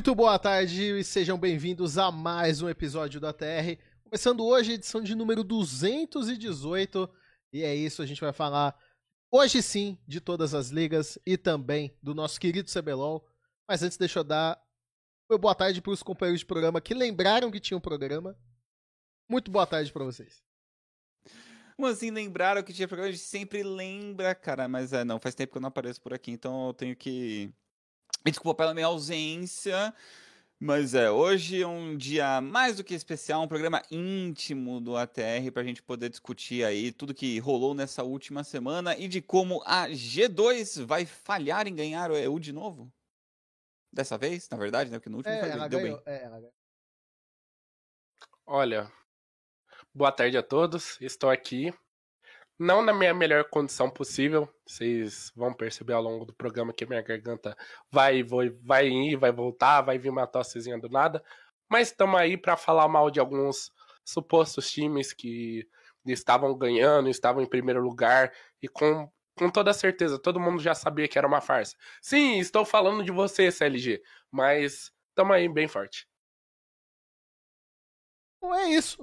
Muito boa tarde e sejam bem-vindos a mais um episódio da TR. Começando hoje a edição de número 218. E é isso, a gente vai falar hoje sim de todas as ligas e também do nosso querido CBLOL. Mas antes, deixa eu dar uma boa tarde para os companheiros de programa que lembraram que tinha um programa. Muito boa tarde para vocês. Como assim lembraram que tinha programa? A gente sempre lembra, cara, mas é, não, faz tempo que eu não apareço por aqui, então eu tenho que. Desculpa pela minha ausência. Mas é, hoje é um dia mais do que especial, um programa íntimo do ATR para a gente poder discutir aí tudo que rolou nessa última semana e de como a G2 vai falhar em ganhar o EU de novo. Dessa vez, na verdade, né? Porque no último É, foi, ela deu ganhou. bem. É, ela ganhou. Olha, boa tarde a todos. Estou aqui, não na minha melhor condição possível. Vocês vão perceber ao longo do programa que minha garganta vai, vai, vai ir, vai voltar, vai vir uma tossezinha do nada. Mas estamos aí para falar mal de alguns supostos times que estavam ganhando, estavam em primeiro lugar e com, com toda certeza todo mundo já sabia que era uma farsa. Sim, estou falando de você, CLG, mas estamos aí bem forte. Bom, é isso.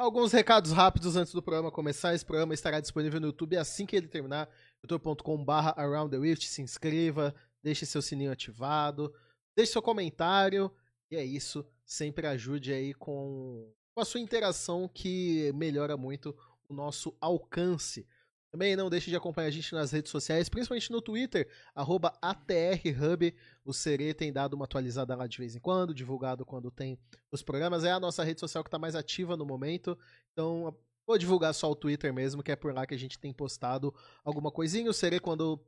Alguns recados rápidos antes do programa começar. Esse programa estará disponível no YouTube assim que ele terminar. youtube.com.br Around the Rift. Se inscreva, deixe seu sininho ativado, deixe seu comentário. E é isso. Sempre ajude aí com, com a sua interação que melhora muito o nosso alcance. Também não deixe de acompanhar a gente nas redes sociais, principalmente no Twitter, arroba ATRHub. O Serê tem dado uma atualizada lá de vez em quando, divulgado quando tem os programas. É a nossa rede social que está mais ativa no momento. Então, vou divulgar só o Twitter mesmo, que é por lá que a gente tem postado alguma coisinha. O Serê, quando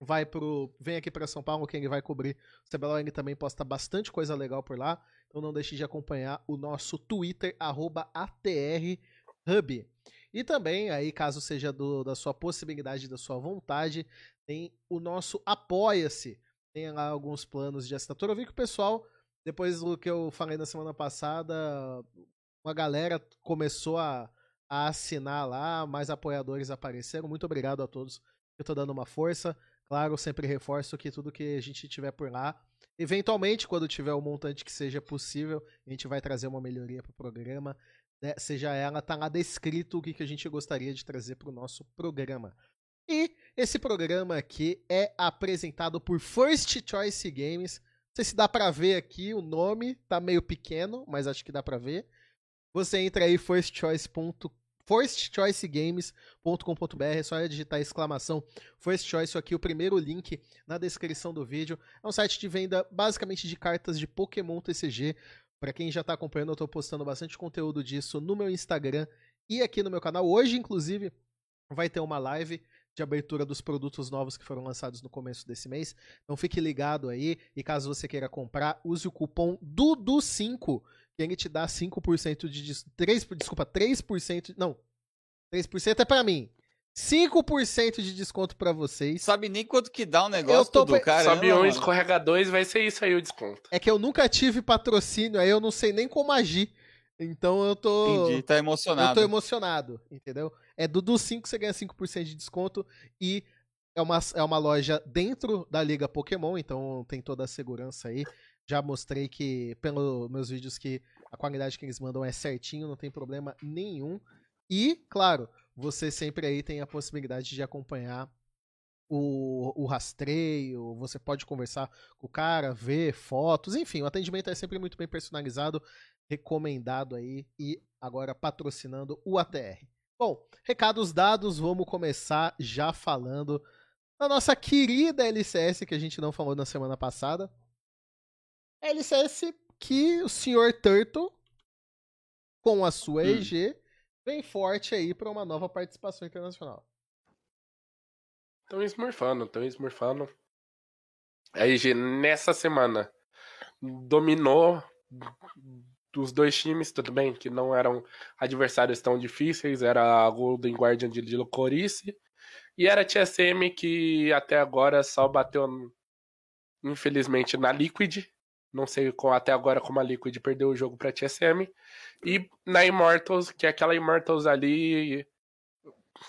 vai pro. vem aqui para São Paulo, quem ele vai cobrir o CBLOL, também posta bastante coisa legal por lá. Então não deixe de acompanhar o nosso Twitter, arroba ATRHub. E também, aí, caso seja do, da sua possibilidade, da sua vontade, tem o nosso Apoia-se. Tem lá alguns planos de assinatura. Eu vi que o pessoal, depois do que eu falei na semana passada, uma galera começou a, a assinar lá, mais apoiadores apareceram. Muito obrigado a todos que estão dando uma força. Claro, sempre reforço que tudo que a gente tiver por lá, eventualmente, quando tiver o montante que seja possível, a gente vai trazer uma melhoria para o programa né, seja ela, tá lá descrito o que, que a gente gostaria de trazer para o nosso programa. E esse programa aqui é apresentado por First Choice Games. Não sei se dá para ver aqui o nome, tá meio pequeno, mas acho que dá para ver. Você entra aí firstchoice.com firstchoicegames.com.br, é só digitar exclamação First Choice aqui, o primeiro link na descrição do vídeo. É um site de venda basicamente de cartas de Pokémon TCG. Para quem já está acompanhando, eu estou postando bastante conteúdo disso no meu Instagram e aqui no meu canal. Hoje, inclusive, vai ter uma live de abertura dos produtos novos que foram lançados no começo desse mês. Então fique ligado aí e caso você queira comprar, use o cupom DUDU5, que ele te dá 5% de 3, desculpa, 3%, não. 3% é para mim. 5% de desconto para vocês. Sabe nem quanto que dá o negócio tô do pe- cara. Sobe um, escorrega dois, vai ser isso aí o desconto. É que eu nunca tive patrocínio, aí eu não sei nem como agir. Então eu tô. Entendi, tá Eu emocionado. tô emocionado, entendeu? É Dudu 5, você ganha 5% de desconto e é uma, é uma loja dentro da Liga Pokémon, então tem toda a segurança aí. Já mostrei que, pelos meus vídeos, que a qualidade que eles mandam é certinho, não tem problema nenhum. E, claro, você sempre aí tem a possibilidade de acompanhar o, o rastreio, você pode conversar com o cara, ver fotos, enfim, o atendimento é sempre muito bem personalizado, recomendado aí e agora patrocinando o ATR. Bom, recados dados, vamos começar já falando da nossa querida LCS que a gente não falou na semana passada. LCS que o Sr. Turtle, com a sua Hum. Vem forte aí para uma nova participação internacional. Estão esmurfando, estão esmurfando. A IG nessa semana dominou dos dois times, tudo bem, que não eram adversários tão difíceis, era a Golden Guardian de Lilo Corice e era a TSM que até agora só bateu, infelizmente, na Liquid. Não sei co- até agora como a Liquid perdeu o jogo pra TSM. E na Immortals, que é aquela Immortals ali.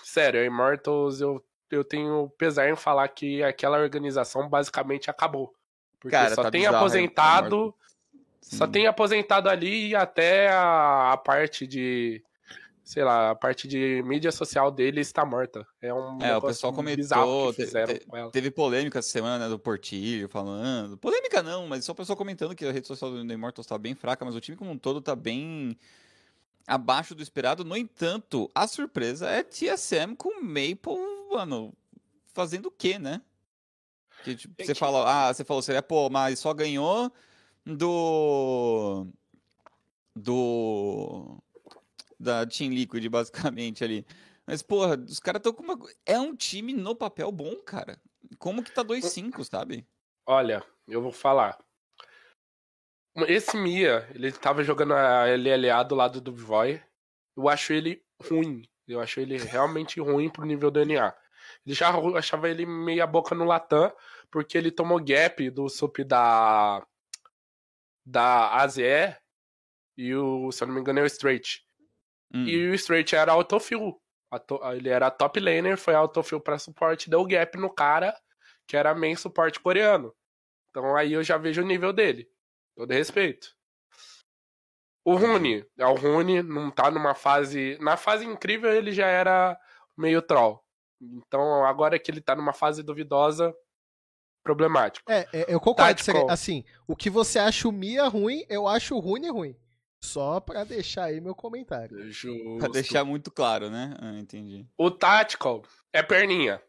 Sério, a Immortals eu, eu tenho pesar em falar que aquela organização basicamente acabou. Porque Cara, só tá tem bizarro, aposentado. Só tem aposentado ali e até a, a parte de. Sei lá, a parte de mídia social dele está morta. É um É, o pessoal comentou, que fizeram te- com ela. Teve polêmica essa semana, né, do Portilho falando. Polêmica não, mas só o pessoal comentando que a rede social do The Immortals tá bem fraca, mas o time como um todo tá bem abaixo do esperado. No entanto, a surpresa é TSM com o Maple, mano, fazendo o quê, né? Que, tipo, você que- fala, ah, você falou, seria, pô, mas só ganhou do. Do. Da Team Liquid, basicamente, ali. Mas, porra, os caras estão com uma. É um time no papel bom, cara. Como que tá 2-5, sabe? Olha, eu vou falar. Esse Mia, ele tava jogando a LLA do lado do Voy. Eu acho ele ruim. Eu acho ele realmente ruim pro nível do NA. Ele já achava ele meia boca no Latam, porque ele tomou gap do sup da. Da AZE e o, se eu não me engano, é o Straight. Hum. E o Straight era autofill. Auto- Ele era top laner, foi autofill pra suporte, deu gap no cara, que era main suporte coreano. Então aí eu já vejo o nível dele. Todo respeito. O Rune, é o Rune, não tá numa fase. Na fase incrível ele já era meio troll. Então agora que ele tá numa fase duvidosa, problemático. É, é, eu concordo. Seria- assim, o que você acha o Mia ruim, eu acho o Rune ruim. Só pra deixar aí meu comentário. Justo. Pra deixar muito claro, né? Ah, entendi. O Tactical é perninha.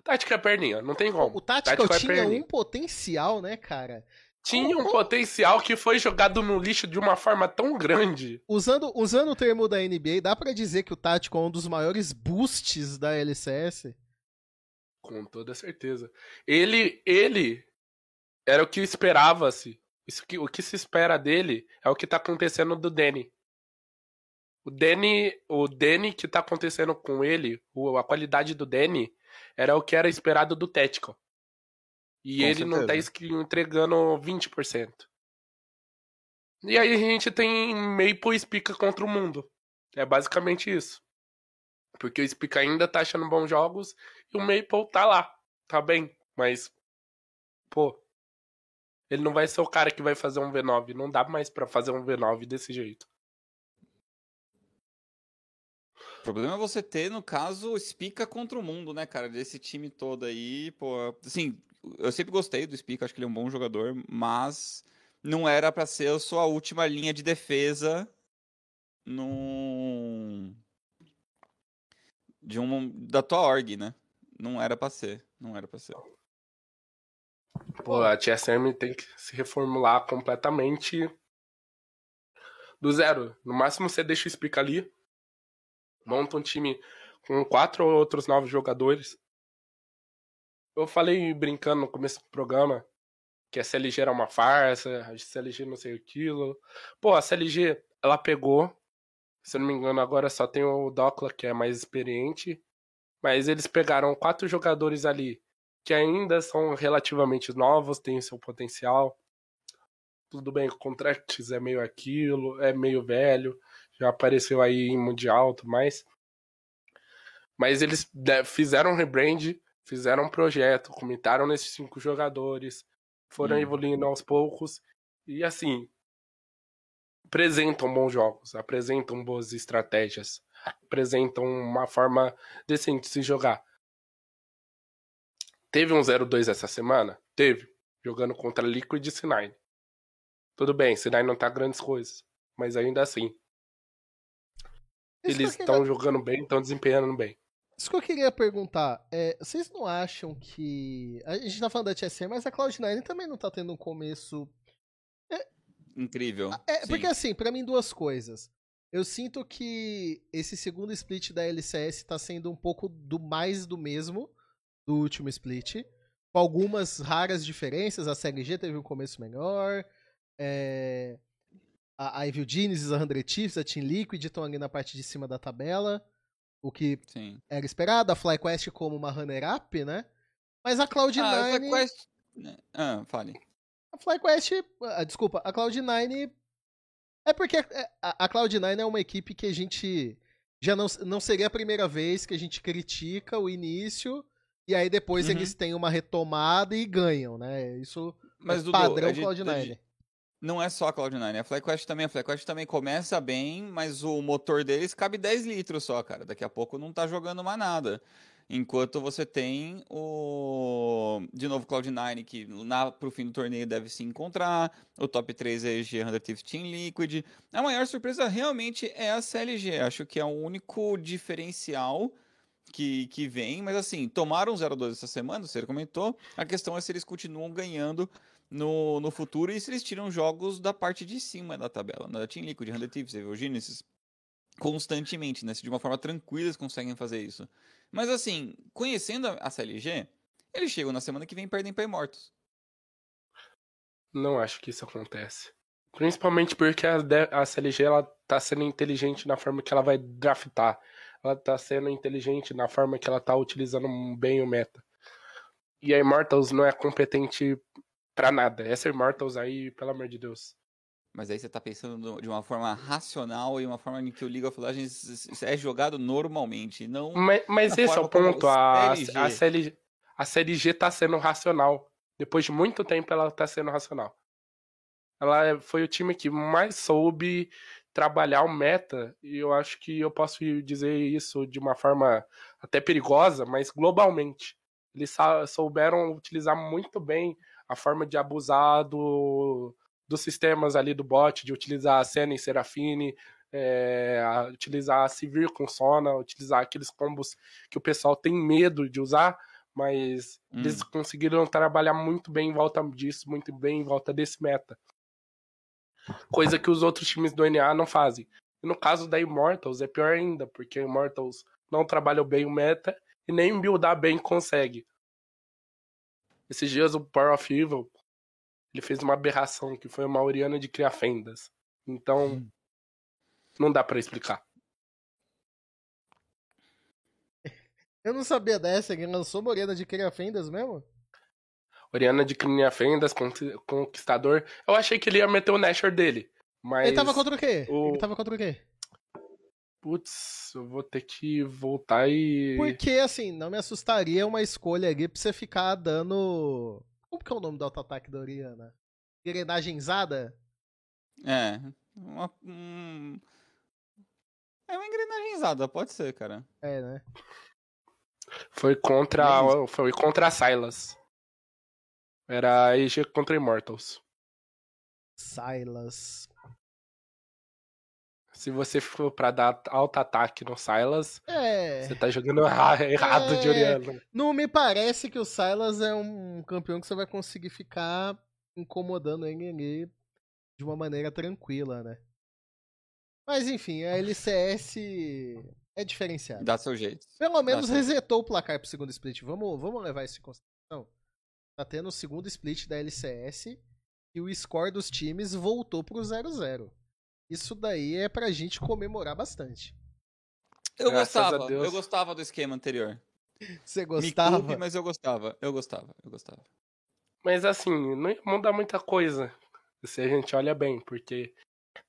O Tactical é perninha, não tem como. O Tactical Tactical é tinha perninha. um potencial, né, cara? Tinha um potencial que foi jogado no lixo de uma forma tão grande. Usando, usando o termo da NBA, dá pra dizer que o Tactical é um dos maiores boosts da LCS? Com toda certeza. Ele, ele era o que esperava-se. Isso que, o que se espera dele é o que tá acontecendo do Danny. O Danny, o Danny que tá acontecendo com ele, o- a qualidade do Danny era o que era esperado do Tactical. E Com ele não tá certeza. entregando 20%. E aí a gente tem Maple e Spica contra o mundo. É basicamente isso. Porque o Spica ainda tá achando bons jogos e o Maple tá lá. Tá bem, mas. Pô. Ele não vai ser o cara que vai fazer um V9. Não dá mais pra fazer um V9 desse jeito. O problema é você ter, no caso, Spica contra o mundo, né, cara? Desse time todo aí, pô. Assim, eu sempre gostei do Spica, acho que ele é um bom jogador, mas não era pra ser a sua última linha de defesa num. De um, da tua org, né? Não era pra ser. Não era pra ser. Pô, a TSM tem que se reformular completamente do zero. No máximo você deixa o Spica ali. Monta um time com quatro ou outros novos jogadores. Eu falei brincando no começo do programa que a CLG era uma farsa, a CLG não sei aquilo. Pô, a CLG, ela pegou, se eu não me engano, agora só tem o Docla que é mais experiente, mas eles pegaram quatro jogadores ali que ainda são relativamente novos, têm seu potencial. Tudo bem, o Contracts é meio aquilo, é meio velho, já apareceu aí em Mundial e mais. Mas eles fizeram um rebrand, fizeram um projeto, comentaram nesses cinco jogadores, foram Hum. evoluindo aos poucos e assim apresentam bons jogos, apresentam boas estratégias, apresentam uma forma decente de se jogar. Teve um 0-2 essa semana? Teve. Jogando contra Liquid e C9. Tudo bem, C9 não tá grandes coisas. Mas ainda assim. Isso Eles queria- estão jogando bem, estão desempenhando bem. Isso que eu queria perguntar, é, vocês não acham que. A gente tá falando da TSM, mas a Cloud9 também não tá tendo um começo. Incrível. É, Sim. porque assim, pra mim, duas coisas. Eu sinto que esse segundo split da LCS tá sendo um pouco do mais do mesmo do último split. Com algumas raras diferenças. A CLG teve um começo melhor. É, a, a Evil Genius, a 100 Chiefs, a Team Liquid estão ali na parte de cima da tabela. O que Sim. era esperado, a FlyQuest como uma runner-up, né? Mas a Cloud9. Ah, foi quest... né? Ah, fale. A FlyQuest. ah, desculpa, a Cloud9. É porque é, a, a Cloud9 é uma equipe que a gente. Já não, não seria a primeira vez que a gente critica o início. E aí depois Uhum. eles têm uma retomada e ganham, né? Isso Mas, é Dudu, padrão a gente- a Cloud9. gente- Não é só a Cloud9, a FlyQuest também. A FlyQuest também começa bem, mas o motor deles cabe 10 litros só, cara. Daqui a pouco não tá jogando mais nada. Enquanto você tem o. De novo, Cloud9, que na, pro fim do torneio deve se encontrar. O top 3 é EG 100 Team Liquid. A maior surpresa realmente é a CLG. Acho que é o único diferencial que, que vem. Mas assim, tomaram 0-2 essa semana, você comentou. A questão é se eles continuam ganhando no, no futuro e se eles tiram jogos da parte de cima da tabela. Na Team Liquid, 100 Thieves, o Genesis constantemente, né? Se de uma forma tranquila eles conseguem fazer isso. Mas assim, conhecendo a CLG, eles chegam na semana que vem e perdem pra Immortus. Não acho que isso acontece. Principalmente porque a, a CLG ela tá sendo inteligente na forma que ela vai draftar. Ela tá sendo inteligente na forma que ela tá utilizando bem o meta. E a Immortals não é competente pra nada. Essa Immortals aí, pelo amor de Deus. Mas aí você tá pensando de uma forma racional e uma forma em que o League of Legends é jogado normalmente, não Mas, mas esse é o ponto. A, CLG. a, CLG, a CLG tá sendo racional. Depois de muito tempo, ela tá sendo racional. Ela é- foi o time que mais soube trabalhar o meta. E eu acho que eu posso dizer isso de uma forma até perigosa, mas globalmente. Eles souberam utilizar muito bem a forma de abusar do, dos sistemas ali do bot, de utilizar a Senna e Serafine, é, a- utilizar a Sivir com Sona, utilizar aqueles combos que o pessoal tem medo de usar, mas Hum. eles conseguiram trabalhar muito bem em volta disso, muito bem em volta desse meta. Coisa que os outros times do NA não fazem. E no caso da Immortals é pior ainda, porque a Immortals não trabalha bem o meta e nem buildar bem consegue. Esses dias o Power of Evil ele fez uma aberração que foi uma Oriana de criar fendas. Então não dá pra explicar. Eu não sabia dessa, ele lançou Morena de Cria Fendas mesmo? Oriana de criar fendas, Conqui- Conquistador. Eu achei que ele ia meter o Nashor dele. Mas. Ele tava contra o quê? o- Ele tava contra o quê? Putz, eu vou ter que voltar e. Porque, assim, não me assustaria uma escolha ali pra você ficar dando. Como que é o nome do auto-ataque da Oriana? Engrenagenzada? É. Uma, um... É uma engrenagenzada, pode ser, cara. É, né? Foi contra. Foi contra a Silas. Era a EG contra Immortals. Silas. Se você for pra dar alto ataque no Silas, É. você tá jogando erra- errado de É. Oriana. Não me parece que o Silas é um campeão que você vai conseguir ficar incomodando ele ali de uma maneira tranquila, né? Mas enfim, a LCS é diferenciada. Dá seu jeito. Pelo menos resetou o placar pro segundo split. Vamos, vamos levar isso em consideração. Tá tendo o segundo split da LCS e o score dos times voltou pro 0-0. Isso daí é pra gente comemorar bastante. Eu Graças a gostava, eu gostava do esquema anterior. Você Me gostava? culpe, mas eu gostava. Eu gostava, eu gostava. Mas assim, não ia mudar muita coisa. Se a gente olha bem, porque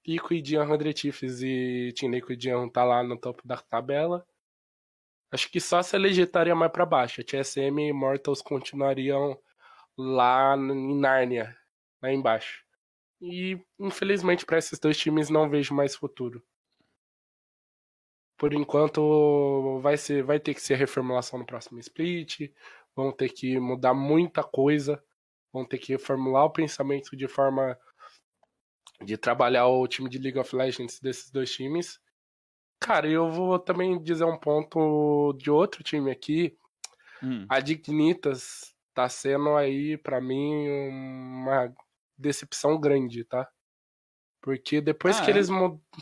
Liquid, 100 Chiefs e Team Liquid tá lá no topo da tabela. Acho que só se ele estaria mais pra baixo. A TSM e Immortals continuariam lá em Nárnia, lá embaixo. E infelizmente para esses dois times não vejo mais futuro. Por enquanto vai ser, vai ter que ser reformulação no próximo split. Vão ter que mudar muita coisa. Vão ter que reformular o pensamento de forma de trabalhar o time de League of Legends desses dois times. Cara, eu vou também dizer um ponto de outro time aqui. Hum. A Dignitas tá sendo aí, pra mim, uma decepção grande, tá? Porque depois Ah, que é? eles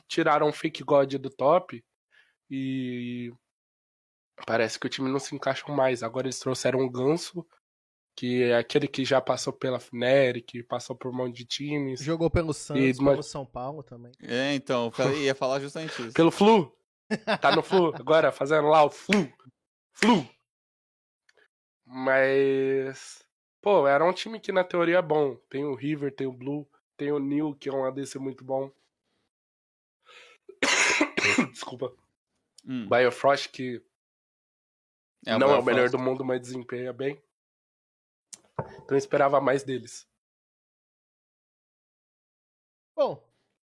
tiraram o Fake God do top e parece que o time não se encaixou mais. Agora eles trouxeram o Ganso, que é aquele que já passou pela Fnatic, que passou por um monte de times. Jogou pelo Santos, mas- pelo São Paulo também. É, então, ia falar justamente isso. Pelo Flu. Tá no Flu agora, fazendo lá o Flu. Flu. Mas. Pô, era um time que na teoria é bom. Tem o River, tem o Blue, tem o Neil, que é um ADC muito bom. Desculpa. Hum. Biofrost, que É, não é o melhor do mundo, mas desempenha bem. Então eu esperava mais deles. Bom,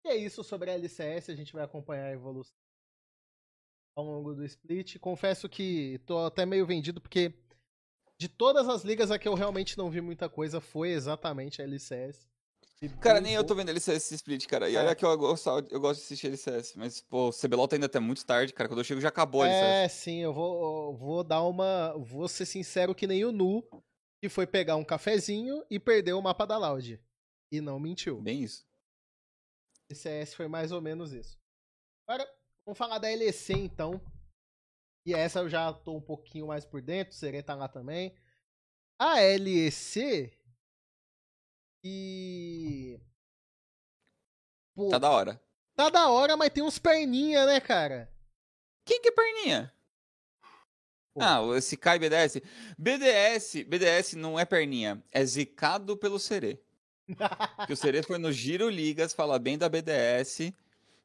e é isso sobre a LCS. A gente vai acompanhar a evolução ao longo do split. Confesso que tô até meio vendido, porque de todas as ligas a que eu realmente não vi muita coisa foi exatamente a LCS. Cara, nem eu tô vendo LCS split, cara. E É. olha que eu gosto, eu gosto de assistir LCS. Mas, pô, o CBLOL tá ainda até muito tarde, cara. Quando eu chego já acabou a LCS. É, sim, eu vou, eu vou dar uma. Vou ser sincero que nem o Nu, que foi pegar um cafezinho e perdeu o mapa da Loud. E não mentiu. Bem isso. CS foi mais ou menos isso. Agora, vamos falar da LEC então. E essa eu já tô um pouquinho mais por dentro, o Serê tá lá também. A LEC. E. Pô, Tá da hora. tá da hora, mas tem uns perninha, né, cara? Quem que é perninha? Pô. Ah, esse Kai BDS. BDS, BDS não é perninha, é zicado pelo Serê. Porque o Serê foi no Giro Ligas falar bem da BDS.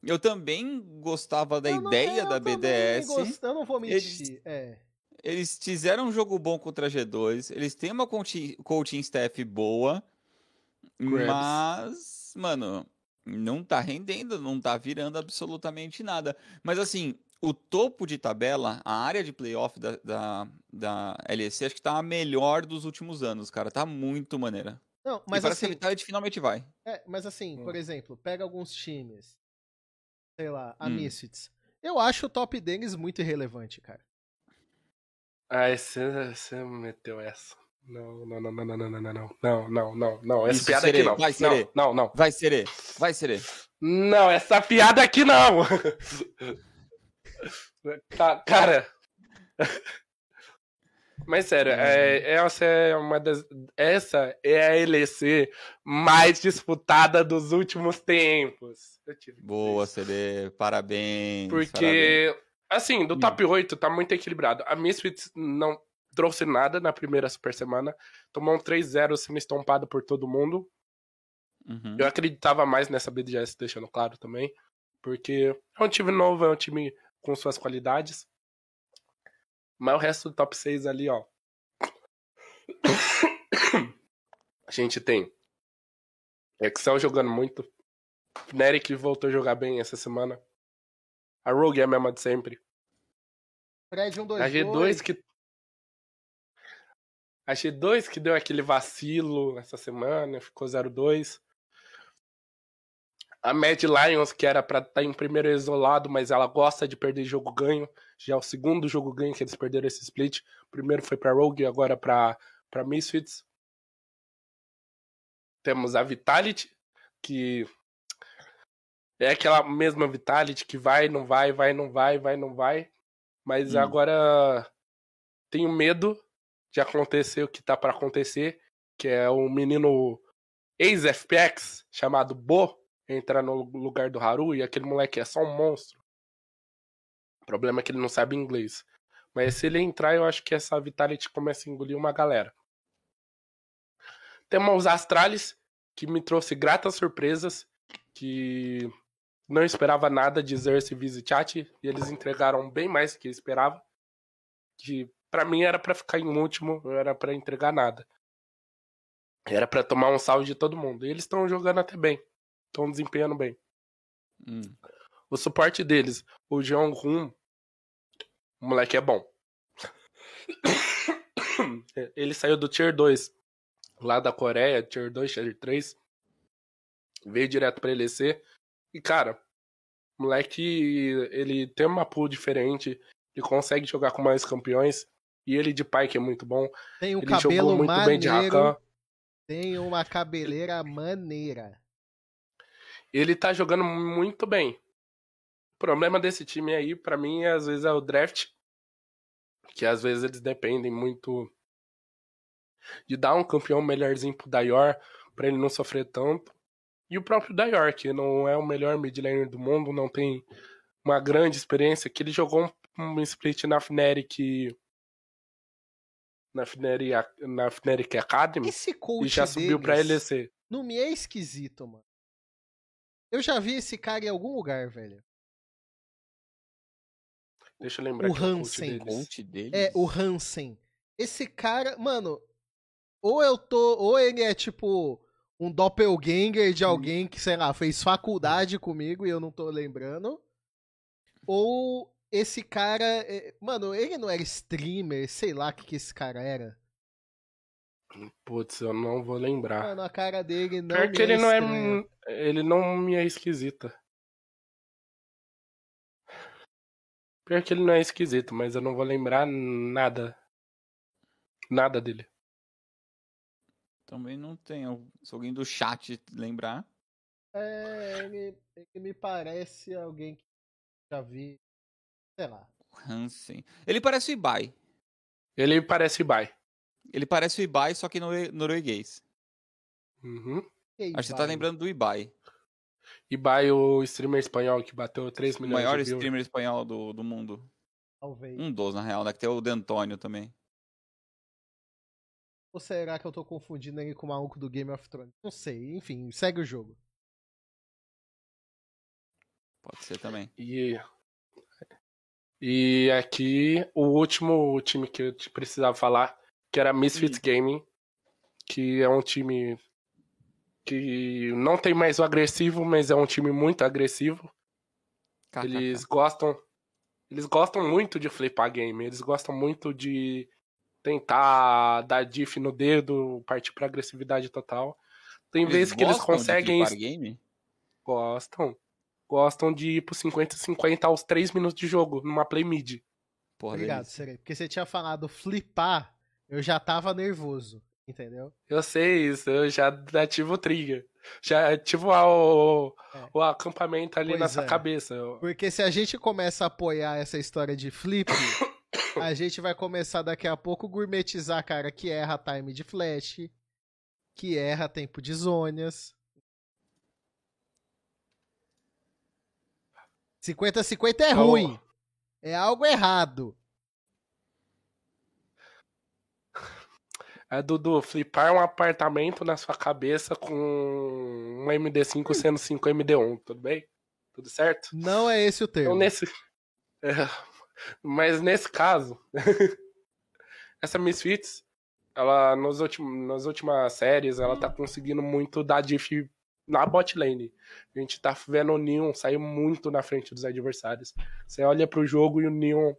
Eu também gostava da Eu não- ideia eu da BDS. gosto- eu não vou mentir. Eles- É. Eles fizeram um jogo bom contra a G2. Eles têm uma coaching, coaching staff boa. Grabs. Mas, mano, não tá rendendo, não tá virando absolutamente nada. Mas assim, o topo de tabela, a área de playoff da, da, da LEC, acho que tá a melhor dos últimos anos, cara. Tá muito maneira. Não, Mas mas parece que a assim, Vitality finalmente vai. é, mas assim, Hum. por exemplo, pega alguns times. Sei lá, a Hum. Misfits. Eu acho o top deles muito irrelevante, cara. Ai, você você meteu essa. Não, não, não, não, não, não, não, não, não, não, não, não, não, essa Isso, piada Serê, aqui não. vai, Serê. não, não, não. Vai, Serê. Vai, Serê. Não, essa piada aqui não. Tá, cara. Mas sério, é, essa é uma das. Essa é a LEC mais disputada dos últimos tempos. Boa. Serê. Parabéns. parabéns. Porque, assim, do Hum. top 8 tá muito equilibrado. A Misfits não trouxe nada na primeira super semana. Tomou um 3-0 sendo estompado por todo mundo. Uhum. Eu acreditava mais nessa BDS, deixando claro também. Porque é um time novo, é um time com suas qualidades. Mas o resto do top 6 ali, ó. A gente tem Excel jogando muito. Fnatic voltou a jogar bem essa semana. A Rogue é a mesma de sempre. Fred 1, 2, A G2 que. A G2 que deu aquele vacilo essa semana, ficou 0-2. A Mad Lions, que era pra estar em primeiro isolado, mas ela gosta de perder jogo ganho. Já é o segundo jogo ganho que eles perderam esse split. O primeiro foi pra Rogue, agora pra, pra Misfits. Temos a Vitality, que é aquela mesma Vitality que vai, não vai, vai, não vai, vai, não vai. Mas Hum. agora tenho medo de acontecer o que tá pra acontecer, que é um menino ex-FPX chamado Bo entrar no lugar do Haru e aquele moleque é só um monstro. O problema é que ele não sabe inglês. Mas se ele entrar, eu acho que essa Vitality começa a engolir uma galera. Temos os Astralis, que me trouxe gratas surpresas, que não esperava nada de Xerxes e Vizichat, e eles entregaram bem mais do que eu esperava. Que pra mim era pra ficar em último, não era pra entregar nada. Era pra tomar um salve de todo mundo. E eles estão jogando até bem. Estão desempenhando bem. Hum. O suporte deles, o Jeong Hun, o moleque é bom. Ele saiu do Tier 2 lá da Coreia, Tier 2, Tier 3. Veio direto pra LEC. E, cara, o moleque, ele tem uma pool diferente. Ele consegue jogar com mais campeões. E ele de pai, que é muito bom. Tem um ele cabelo jogou muito bem de maneiro. Rakan. Tem uma cabeleira maneira. Ele tá jogando muito bem. O problema desse time aí, pra mim, às vezes é o draft. Que às vezes eles dependem muito de dar um campeão melhorzinho pro Dayor, pra ele não sofrer tanto. E o próprio Dayor, que não é o melhor mid laner do mundo, não tem uma grande experiência, que ele jogou um, um split na Fnatic na Fnatic, na Fnatic Academy Esse coach e já subiu pra LEC. não me é esquisito, mano. Eu já vi esse cara em algum lugar, velho. Deixa eu lembrar O o coach Hansen. deles. Coach deles? É, o Hansen. Esse cara, mano, ou eu tô. Ou ele é tipo um doppelganger de alguém que, sei lá, fez faculdade comigo e eu não tô lembrando. Ou esse cara. é- Mano, ele não era streamer, sei lá o que, que esse cara era. Putz, eu não vou lembrar. Mano, a cara dele não. Pior me que ele não é. Ele não me é esquisita. Pior que ele não é esquisito, mas eu não vou lembrar nada. Nada dele. Também não tenho. Se alguém do chat lembrar. É, ele, ele me parece alguém que já vi. Sei lá. Hansen. Ele parece o Ibai. Ele parece Ibai. Ele parece o Ibai, só que norueguês. Uhum. Acho que você tá lembrando do Ibai. Ibai, o streamer espanhol que bateu 3 O milhões maior de views. streamer espanhol do, do mundo. Talvez. Um dos, na real, né? Que tem o D'Antônio também. Ou será que eu tô confundindo ele com o maluco do Game of Thrones? Não sei. Enfim, segue o jogo. Pode ser também. E, e aqui, o último time que eu te precisava falar, que era Misfits Gaming, que é um time que não tem mais o agressivo, mas é um time muito agressivo. Eles gostam. Eles gostam muito de flipar game. Eles gostam muito de tentar dar diff no dedo, partir pra agressividade total. Tem vezes que eles gostam de conseguem. flipar game? Gostam. Gostam de ir pro 50-50 aos 3 minutos de jogo, numa play mid. Porra, Obrigado. Serei. Porque você tinha falado flipar, eu já tava nervoso. Entendeu? Eu sei isso, eu já ativo o trigger. Já ativo o, É. o acampamento ali Pois na sua é. cabeça. Porque se a gente começa a apoiar essa história de flip, a gente vai começar daqui a pouco gourmetizar cara que erra time de flash, que erra tempo de zônias. 50-50 é ruim. É algo errado. É, Dudu, flipar um apartamento na sua cabeça com um MD5 sendo 5 MD1, tudo bem? Tudo certo? Não é esse o Então, termo. nesse. É, mas nesse caso, essa Misfits, ela nos últimos, nas últimas séries, ela tá conseguindo muito dar diff na bot lane. A gente tá vendo o Neon sair muito na frente dos adversários. Você olha pro jogo e o Neon,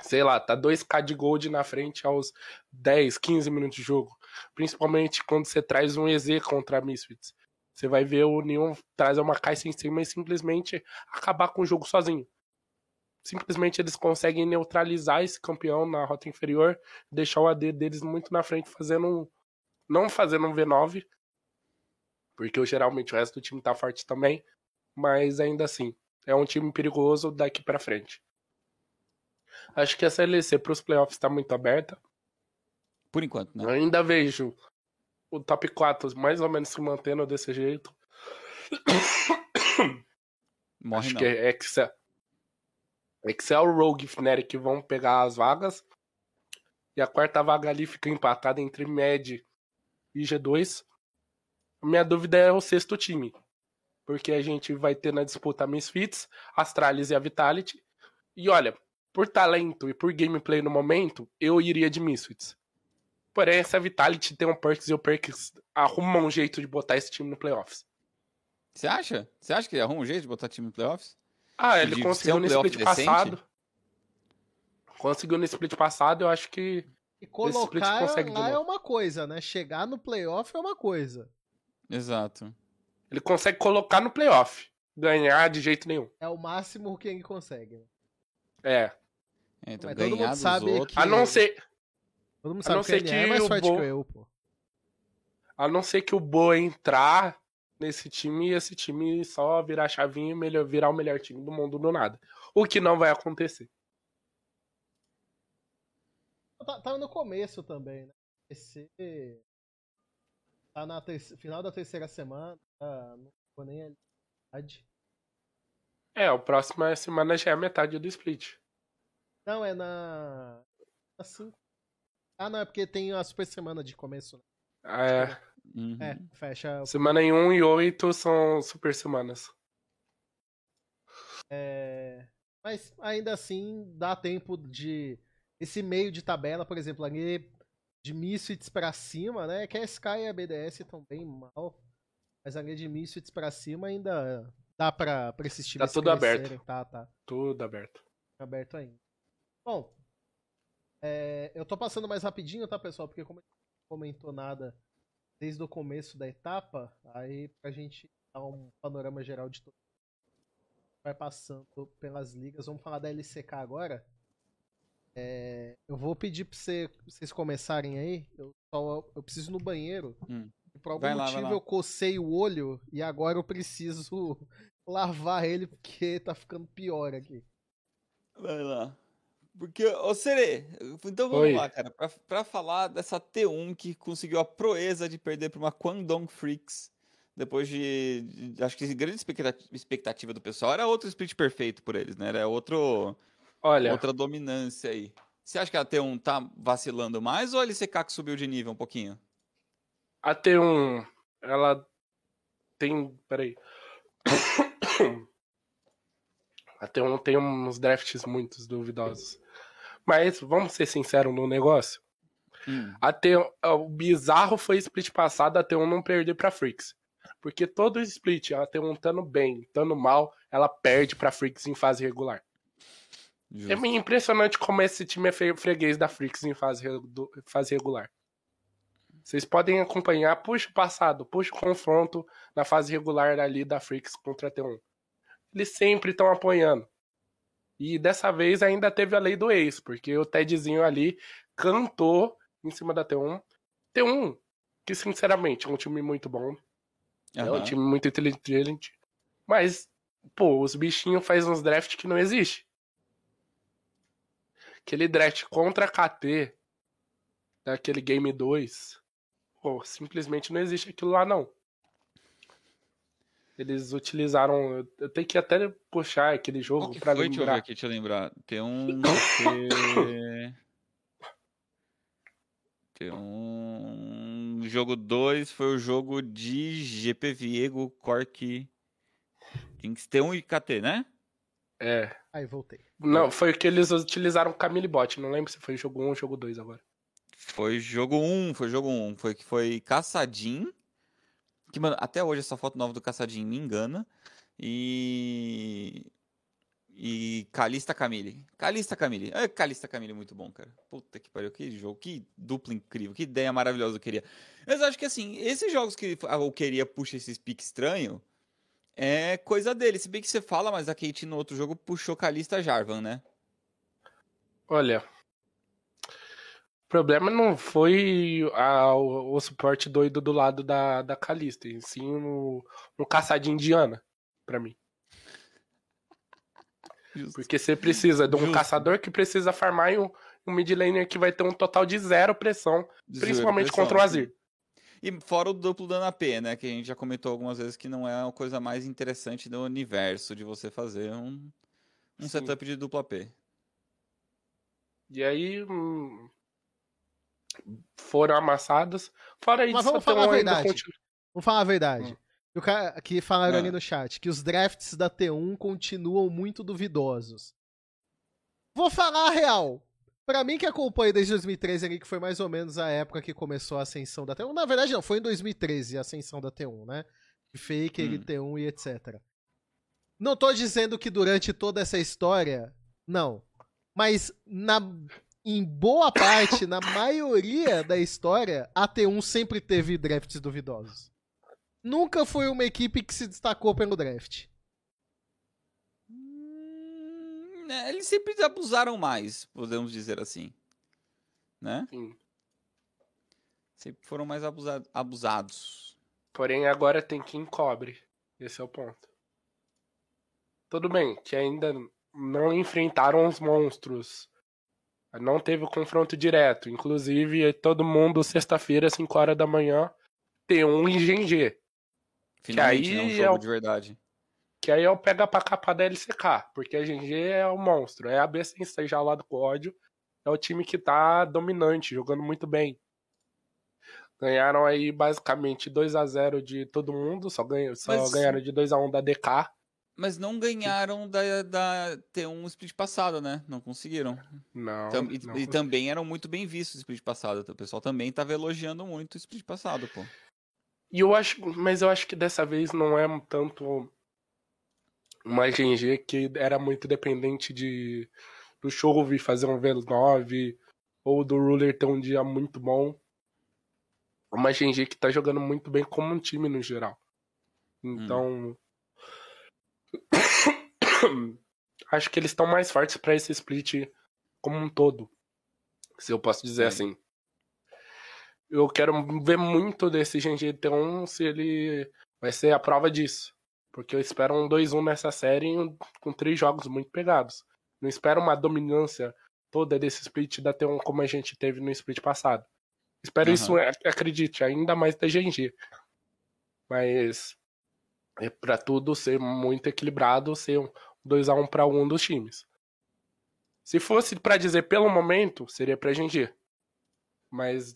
sei lá, tá 2k de gold na frente aos 10, 15 minutos de jogo. Principalmente quando você traz um EZ contra a Misfits. Você vai ver o Neon trazer uma caixa em cima e simplesmente acabar com o jogo sozinho. Simplesmente eles conseguem neutralizar esse campeão na rota inferior, deixar o AD deles muito na frente, fazendo um. Não fazendo um V9, porque geralmente o resto do time tá forte também, mas ainda assim, é um time perigoso daqui pra frente. Acho que essa LEC pros playoffs tá muito aberta. Por enquanto, né? Eu ainda vejo o top 4 mais ou menos se mantendo desse jeito. Morre Acho não. que é Excel. Excel, Rogue e Fnatic vão pegar as vagas. E a quarta vaga ali fica empatada entre Med e G2. A minha dúvida é o sexto time. Porque a gente vai ter na disputa a Misfits, Astralis e a Vitality. E olha, por talento e por gameplay no momento, eu iria de Misfits. Porém, essa Vitality tem um Perks e o Perks arruma um jeito de botar esse time no playoffs. Você acha? Você acha que arruma um jeito de botar time no playoffs? Ah, De ele ser conseguiu um no split decente? passado. Conseguiu no split passado, eu acho que. E split colocar de lá é uma coisa, né? Chegar no playoff é uma coisa. Exato. Ele consegue colocar no playoff. Ganhar de jeito nenhum. É o máximo que ele consegue. né? É. É, Então, Mas todo mundo sabe outros... que- A não ser, Todo mundo A sabe não que ser é que mais o forte Bo- que eu, pô. a não ser que o Boa entrar nesse time e esse time só virar a chavinha e melhor, virar o melhor time do mundo do nada. O que não vai acontecer. Tá, tá no começo também, né? Esse... Tá na terce- final da terceira semana. Tá... Não ficou nem ali. Verdade. É, o próximo semana já é a metade do split. Não, é na. Na 5. Ah, não, é porque tem a super semana de começo. Né? É, Uhum. É, fecha. semana em 1 e 8 são super semanas. É... Mas ainda assim dá tempo de. Esse meio de tabela, por exemplo, ali de Misfits pra cima, né? Que a Sky e a BDS estão bem mal. Mas a linha de Misfits pra cima ainda dá pra, pra esses times Tá tudo aberto. crescerem. Tá, tá. Tudo aberto. aberto ainda. Bom, é, eu tô passando mais rapidinho, tá, pessoal? Porque como a gente não comentou nada desde o começo da etapa, aí pra gente dar um panorama geral de tudo. Vai passando pelas ligas. Vamos falar da LCK agora. É, eu vou pedir pra você- vocês começarem aí. Eu, só, eu preciso ir no banheiro. Hum. E por algum Vai lá, vai motivo lá. eu cocei o olho e agora eu preciso lavar ele porque tá ficando pior aqui. Vai lá. Porque, ô Serê, então vamos Oi. lá, cara. Pra, pra falar dessa T1 que conseguiu a proeza de perder pra uma Kwangdong Freaks, depois de, de- Acho que grande expectati- expectativa do pessoal era outro split perfeito por eles, né? Era outro, Olha, outra dominância aí. Você acha que a T1 tá vacilando mais ou a LCK que subiu de nível um pouquinho? a T1, ela tem. Peraí. A T1 tem uns drafts muito duvidosos. Mas vamos ser sinceros no negócio. Hum. A T1, o bizarro foi split passado a T1 não perder pra Freaks. Porque todo split, a T1 estando bem, estando mal, ela perde pra Freaks em fase regular. É Justo. meio impressionante como esse time é fre- freguês da Freaks em fase, fase regular. Vocês podem acompanhar, puxa o passado, puxa o confronto na fase regular ali da Freaks contra a T1. Eles sempre estão apoiando. E dessa vez ainda teve a lei do ex, porque o Tedzinho ali cantou em cima da T1. T1, que sinceramente é um time muito bom, é um time muito inteligente, mas, pô, os bichinhos fazem uns draft que não existe. Aquele draft contra a KT, daquele Game 2, pô, simplesmente não existe aquilo lá, não. Eles utilizaram. eu- tenho que até puxar aquele jogo que pra foi? Deixa eu ver lembrar. aqui, deixa eu lembrar. T1. T... T1. Jogo 2 foi o jogo de GP Viego, Cork. Jinx. T1 e KT, né? É. Aí, voltei. Não, foi o que eles utilizaram Camille Bot. Não lembro se foi jogo 1 ou jogo 2 agora. Foi jogo 1, foi jogo 1. Foi que foi Caçadin. Que, mano, até hoje essa foto nova do Caçadin me engana. E. E Calista Camille. Calista Camille. É, Calista Camille muito bom, cara. Puta que pariu, que jogo, que dupla incrível, que ideia maravilhosa eu queria. Mas acho que assim, esses jogos que eu queria puxa esses piques estranho é coisa dele. Se bem que você fala, mas a Kate no outro jogo puxou Calista Jarvan, né? Olha. O problema não foi a- o, o suporte doido do lado da, da Calista, e sim um, um caçadinho indiana, pra mim. Justo. Porque você precisa de um Justo. caçador que precisa farmar e um, um mid laner que vai ter um total de zero pressão, De principalmente pressão, contra o. Azir. E fora o duplo dano AP, né? Que a gente já comentou algumas vezes que não é a coisa mais interessante do universo de você fazer um, um Sim. setup de duplo AP. E aí. Foram amassados. Fora isso, Mas vamos a T1 falar a verdade. continua- Vamos falar a verdade. Hum. O cara que falaram Ah. ali no chat que os drafts da T1 continuam muito duvidosos. Vou falar a real. Pra mim que acompanha desde 2013 ali, que foi mais ou menos a época que começou a ascensão da T1. Na verdade não, foi em 2013 a ascensão da T1, né? Fake, Hum. T1 e etc. Não tô dizendo que durante toda essa história, não. Mas na, em boa parte, na maioria da história, a T1 sempre teve drafts duvidosos. Nunca foi uma equipe que se destacou pelo draft. Hum, é, eles sempre abusaram mais, podemos dizer assim. Né? Sim. Sempre foram mais abusa- abusados. Porém, agora tem quem cobre. Esse é o ponto. Tudo bem, que ainda não enfrentaram os monstros. Não teve o confronto direto. Inclusive, todo mundo, sexta-feira, 5 horas da manhã, tem um em GG. Finalmente, aí né, um é jogo o- de verdade. Que aí é o pega pra capa da LCK. Porque a GG é o monstro. É a B sem já lá do pódio. É o time que tá dominante, jogando muito bem. Ganharam aí basicamente 2 a 0 de todo mundo, só, ganha, só Mas- ganharam de 2 a 1 da DK. Mas não ganharam da, da T1 split passado, né? Não conseguiram. Não. Tam- e, não e também eram muito bem vistos o split passado. O pessoal também tava elogiando muito o split passado, pô. E eu acho, mas eu acho que dessa vez não é tanto uma GG que era muito dependente de do Chove fazer um V9 ou do Ruler ter um dia muito bom. Uma GG que tá jogando muito bem como um time no geral. Então, hum. acho que eles estão mais fortes para esse split como um todo. Se eu posso dizer assim. Eu quero ver muito desse GG T1 se ele vai ser a prova disso. Porque eu espero um 2-1 nessa série com três jogos muito pegados. Não espero uma dominância toda desse split da T1 como a gente teve no split passado. Espero uhum. isso, acredite, ainda mais da GG. Mas é para tudo ser muito equilibrado, ser um 2 a 1 para um dos times. Se fosse para dizer pelo momento, seria pra GG. Mas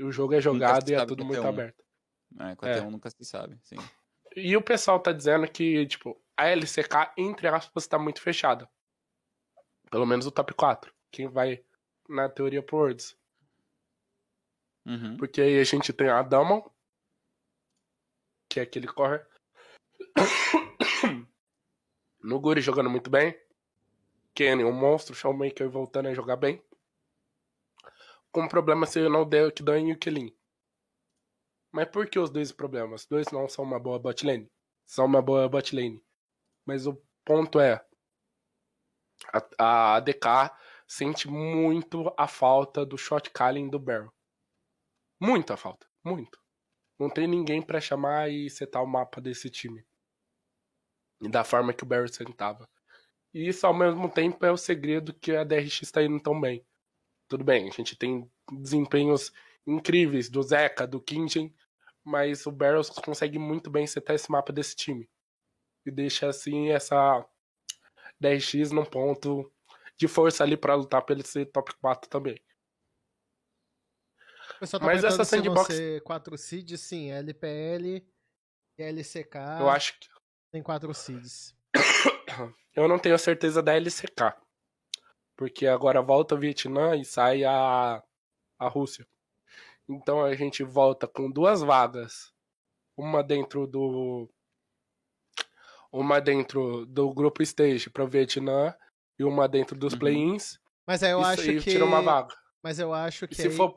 o jogo é jogado e é tudo muito aberto. É, a é. T1 nunca se sabe, sim. E o pessoal tá dizendo que, tipo, a LCK, entre aspas, tá muito fechada. Pelo menos o top 4. Quem vai, na teoria, pro Worlds. Uhum. Porque aí a gente tem a Damon, que é aquele corre. No Guri jogando muito bem. Kenny, um monstro. Showmaker voltando a jogar bem. Com problema se eu não der o Kidan e o Kilin. Mas por que os dois problemas? Os dois não são uma boa bot lane. São uma boa bot lane. Mas o ponto é. A, a ADK sente muito a falta do shot calling do Barrel. Muita falta. Muito. Não tem ninguém para chamar e setar o mapa desse time. E da forma que o Barrel sentava. E isso ao mesmo tempo é o segredo que a DRX está indo tão bem. Tudo bem, a gente tem desempenhos incríveis do Zeca, do Kinjin, mas o Barrels consegue muito bem setar esse mapa desse time. E deixa assim essa 10x num ponto de força ali para lutar pelo ser top 4 também. Tá mas essa sandbox. Você 4 seeds, sim, LPL e LCK. Eu acho que. Tem 4 seeds. Eu não tenho certeza da LCK. Porque agora volta o Vietnã e sai a, a Rússia. Então a gente volta com duas vagas. Uma dentro do. Uma dentro do grupo stage para o Vietnã e uma dentro dos uhum. play-ins. Mas aí eu Isso acho aí que. Tira uma vaga. Mas eu acho que. E se aí... for.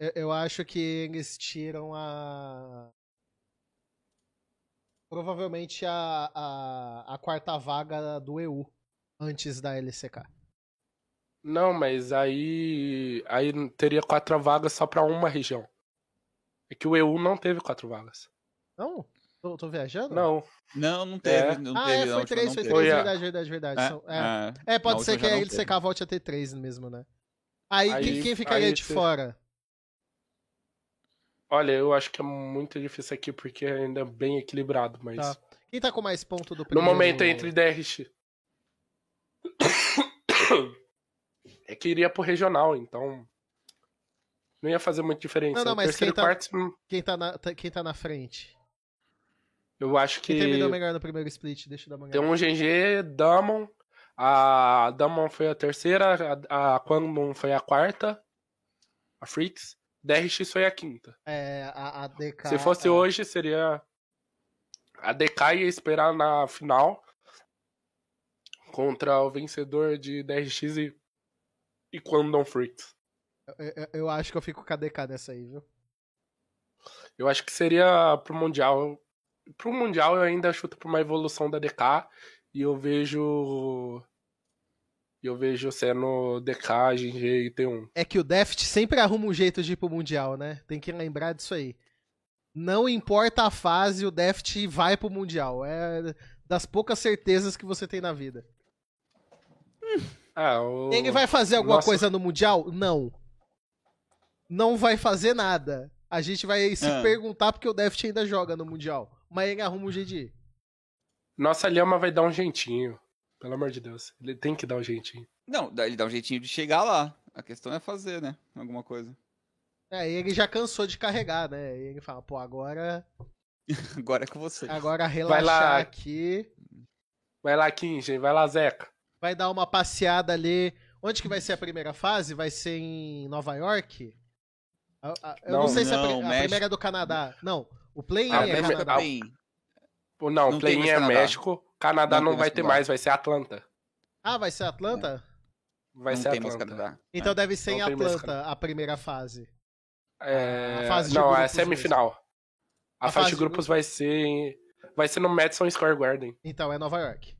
Eu, eu acho que eles tiram a. Provavelmente a, a, a quarta vaga do EU antes da LCK. Não, mas aí aí teria quatro vagas só para uma região. É que o EU não teve quatro vagas. Não? Tô, tô viajando? Não. Não, não teve. É. Não ah, teve, é, foi três, foi três, verdade, verdade, verdade. É, São, é. é. é pode ser que a LCK teve. volte a ter três mesmo, né? Aí, aí quem, quem, ficaria aí de você... fora? Olha, eu acho que é muito difícil aqui porque ainda é bem equilibrado, mas. Tá. Quem tá com mais ponto do primeiro? No momento é entre DRX. é que iria pro regional, então. Não ia fazer muita diferença. Não, não, mas quem tá, quarto... quem, tá na, quem tá na frente? Eu acho que. Quem terminou melhor no primeiro split? Deixa eu dar uma Tem um GG, Damon. A Damon foi a terceira, a, a Quandon foi a quarta. A Freaks. DRX foi a quinta. É, a, a DK. Se fosse é... hoje, seria. A DK ia esperar na final contra o vencedor de DRX e e Quandon Freaks. Eu, eu, eu, acho que eu fico com a DK dessa aí, viu? Eu acho que seria pro Mundial. Pro Mundial eu ainda chuto pra uma evolução da DK e eu vejo. Eu vejo sendo DK, GG e T1. É que o Deft sempre arruma um jeito de ir pro Mundial, né? Tem que lembrar disso aí. Não importa a fase, o Deft vai pro Mundial. É das poucas certezas que você tem na vida. Hum. Ah, o... Ele vai fazer alguma Nossa. coisa no Mundial? Não. Não vai fazer nada. A gente vai se ah. perguntar porque o Deft ainda joga no Mundial. Mas ele arruma um jeito de ir. Nossa Lhama vai dar um jeitinho. Pelo amor de Deus. Ele tem que dar um jeitinho. Não, ele dá um jeitinho de chegar lá. A questão é fazer, né? Alguma coisa. É, e ele já cansou de carregar, né? E ele fala, pô, agora. agora é com você. Agora relaxar vai lá... aqui. Vai lá, Kinji. Vai lá, Zeca vai dar uma passeada ali. Onde que vai ser a primeira fase? Vai ser em Nova York? Eu não, Não, sei se a, não, pri- a primeira é do Canadá. Não, o play-in é primeira- Canadá. Pô, Não, Não o play-in é Canadá. México. Canadá Não não, vai ter mais, vai ser Atlanta. Ah, vai ser Atlanta? Vai não ser Atlanta. Canadá. Então deve ser em Não mais Atlanta a primeira fase. É... A fase de não, é semifinal. A, A fase, fase de de grupos vai ser em- vai ser no Madison Square Garden, Então é Nova York.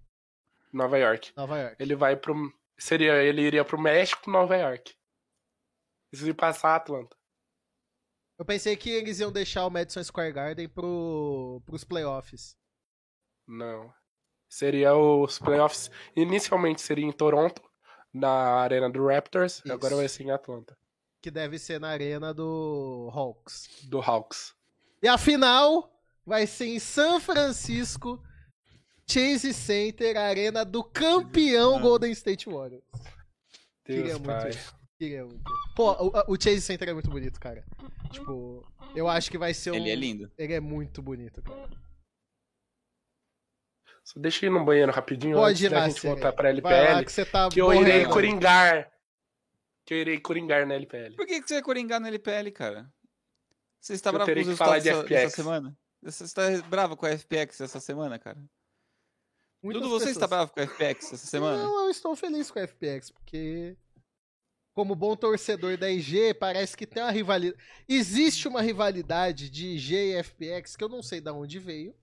Nova York. Nova York. Ele vai pro seria ele iria pro México, Nova York. E se passar Atlanta. Eu pensei que eles iam deixar o Madison Square Garden pro, pros playoffs. Não. Seria os playoffs inicialmente seria em Toronto, na arena do Raptors, Isso. agora vai ser em Atlanta, Que deve ser na arena do Hawks. do Hawks. E a final vai ser em São Francisco, Chase Center, a arena do campeão. Golden State Warriors. Deus Queria muito pai. ir. Queria muito. Pô, o, o Chase Center é muito bonito, cara. Tipo, eu acho que vai ser um. Ele é lindo. Ele é muito bonito, cara. Só deixa eu ir no banheiro rapidinho Pode antes ir da lá, gente voltar pra Vai lá LPL. que você tá Que eu irei coringar. Que eu irei coringar na LPL. Por que, que você vai coringar no LPL, cara? Você está Eu bravo com os resultados dessa, dessa FPX. semana? Você está bravo com a FPX essa semana, cara? Muitas Dudu, você está pessoas- bravo com a FPX essa semana? Não, eu estou feliz com a FPX, porque. Como bom torcedor da IG, parece que tem uma rivalidade. Existe uma rivalidade de IG e FPX que eu não sei de onde veio.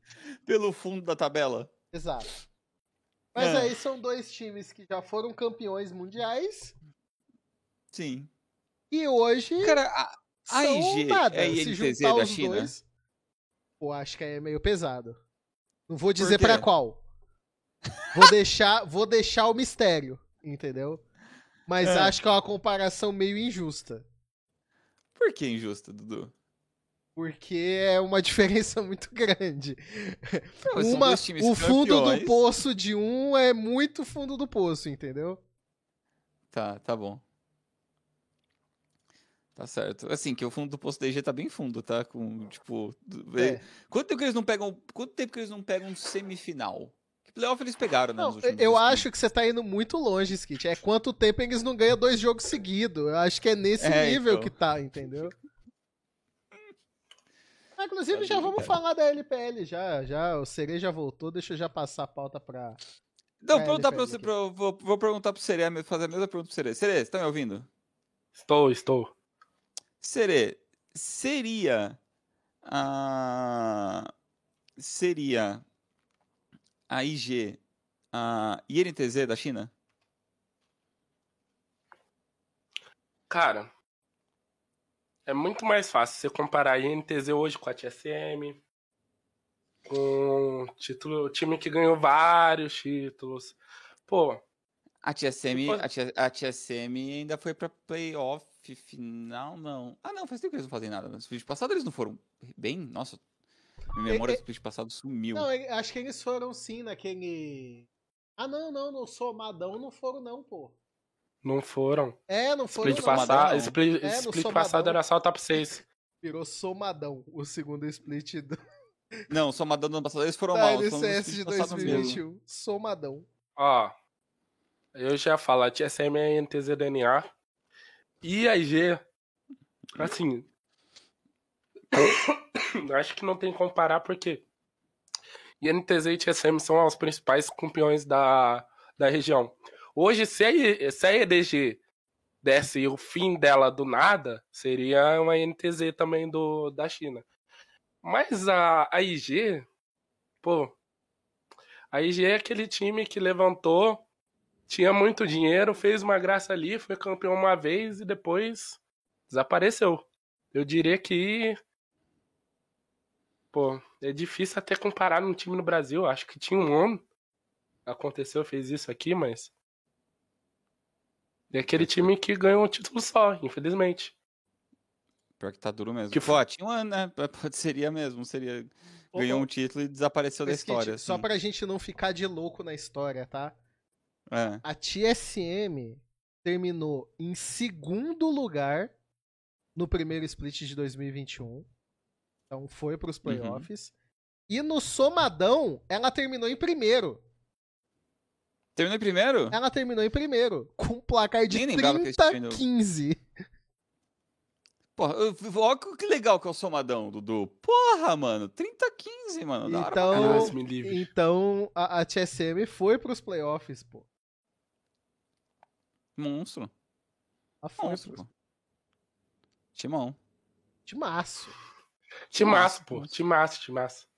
Pelo fundo da tabela. Exato. Mas É. aí são dois times que já foram campeões mundiais Sim. e hoje Cara, a, a IG nada. é Se INTZ juntar da os China? dois, pô, acho que é meio pesado. Não vou dizer pra qual. Vou deixar, vou deixar o mistério, entendeu? Mas É. acho que é uma comparação meio injusta. Por que injusto, Dudu? Porque é uma diferença muito grande. Não, Uma, o fundo do poço de um é muito fundo do poço, entendeu? Tá, tá bom. Tá certo. Assim, que o fundo do poço da IG tá bem fundo, tá? Com, tipo... do- É. Quanto tempo que eles não pegam... Quanto tempo que eles não pegam semifinal? Que playoff eles pegaram, né? Não, eu acho que você tá indo muito longe, Skit. É quanto tempo eles não ganham dois jogos seguidos. Eu acho que é nesse É, nível então. que tá, entendeu? Ah, inclusive, já vamos cara. falar da LPL, já, já. O Sere já voltou, deixa eu já passar a pauta pra. Não, É, perguntar pra você, pra- vou, vou perguntar pro Serê, fazer a mesma pergunta pro Serê. Serê, você tá me ouvindo? Estou, estou. Serê, seria a... Seria a IG a INTZ da China? Cara, é muito mais fácil você comparar a INTZ hoje com a TSM, com o título, o time que ganhou vários títulos. Pô, A TSM, Depois- a, T- a TSM ainda foi pra playoff final, não. Ah, não, faz tempo que eles não fazem nada. No split passado eles não foram bem? Nossa, minha memória É, do split passado sumiu. Não, ele- acho que eles foram sim naquele. Ah, não, não, no Somadão não foram, não, pô. Não foram. É, não foram. Split não. Somadão, passado, não. split, É, split Somadão. passado era só o top 6. Virou Somadão, o segundo split do, Não, só do ano passado eles foram da mal. LCS de passado mesmo. 2021. Somadão. Ó, eu já falo, a TSM é a NTZ DNA. E a IG, assim, acho que não tem que comparar porque INTZ e TSM são os principais campeões da, da região. Hoje, se a, se a EDG desse o fim dela do nada, seria uma NTZ também do, da China. Mas a, a IG, pô, a IG é aquele time que levantou, tinha muito dinheiro, fez uma graça ali, foi campeão uma vez e depois desapareceu. Eu diria que. Pô, é difícil até comparar num time no Brasil. Acho que tinha um ano. Aconteceu, fez isso aqui, mas. É aquele time que ganhou um título só, infelizmente. Pior que tá duro mesmo. Que Pô, tinha um ano, né? Pode seria mesmo, seria. Ganhou um título e desapareceu da Skit, história. Só assim. pra gente não ficar de louco na história, tá? É. A TSM terminou em segundo lugar no primeiro split de 2021. Então foi pros Uhum. playoffs. E no somadão, ela terminou em primeiro. Terminou em primeiro? Ela terminou em primeiro, com um placar de Nem lembrava que eles 30 tinham ido. 15. Porra, eu- olha que legal que é o somadão, Dudu. Porra, mano. 30-15, mano. Da hora pra Então-. Então a, a TSM foi pros playoffs, pô. Monstro. A foi Monstro, pros... pô. Timão. Timaço, Nossa, pô. Timaço, timaço.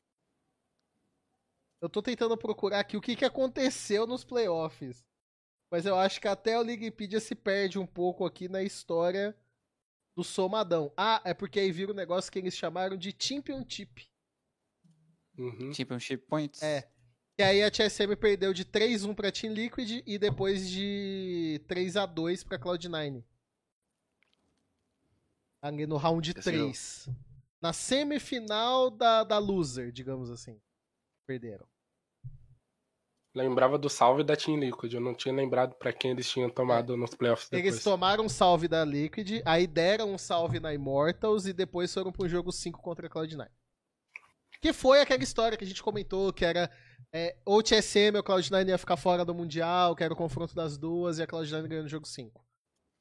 Eu tô tentando procurar aqui o que, que aconteceu nos playoffs. Mas eu acho que até o Wikipedia se perde um pouco aqui na história do somadão. Ah, é porque aí vira um negócio que eles chamaram de Championship. Uhum. Championship Points. É. E aí a TSM perdeu de 3-1 pra Team Liquid e depois de 3x2 pra Cloud9. Ali no round Esse 3. Na semifinal da, da loser, digamos assim. Perderam. Lembrava do salve da Team Liquid. Eu não tinha lembrado pra quem eles tinham tomado nos playoffs depois. Eles tomaram um salve da Liquid, aí deram um salve na Immortals e depois foram pro jogo 5 contra a Cloud9. Que foi aquela história que a gente comentou, que era é, ou TSM ou Cloud9 ia ficar fora do Mundial, que era o confronto das duas e a Cloud9 ganhou no jogo 5.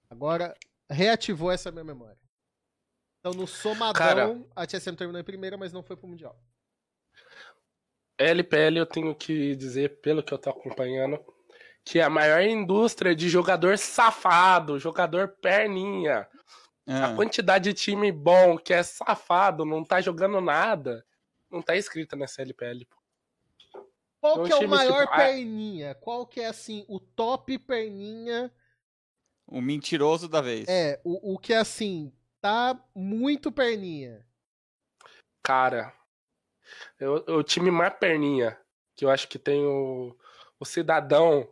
Agora, reativou essa minha memória. Então, no somadão, Cara- a TSM terminou em primeira, mas não foi pro Mundial. LPL eu tenho que dizer, pelo que eu tô acompanhando, que é a maior indústria de jogador safado, jogador perninha. Ah, A quantidade de time bom que é safado, não tá jogando nada, não tá escrita nessa LPL. Qual Então, que é o maior tipo, perninha? Qual que é, assim, o top perninha O mentiroso da vez. É, o, o que assim, tá muito perninha. Cara, eu- o time mais perninha, que eu acho que tem o, o cidadão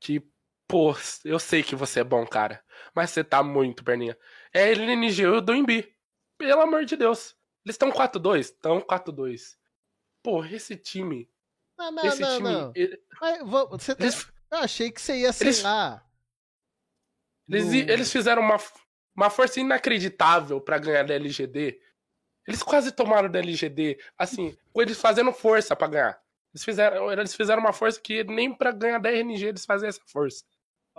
que, pô, eu sei que você é bom, cara, mas você tá muito perninha. É LNG e o do Imbi. Pelo amor de Deus. Eles estão 4-2? Estão 4-2. Pô, esse time. Não, não, esse não, time. não. ele- Mas, vo- você tá- Eles, Eu achei que você ia, sei Eles- lá. eles, no- eles fizeram uma, uma força inacreditável pra ganhar da LGD. Eles quase tomaram da LGD, assim, com eles fazendo força pra ganhar. Eles fizeram, eles fizeram uma força que nem pra ganhar da RNG eles fazem essa força.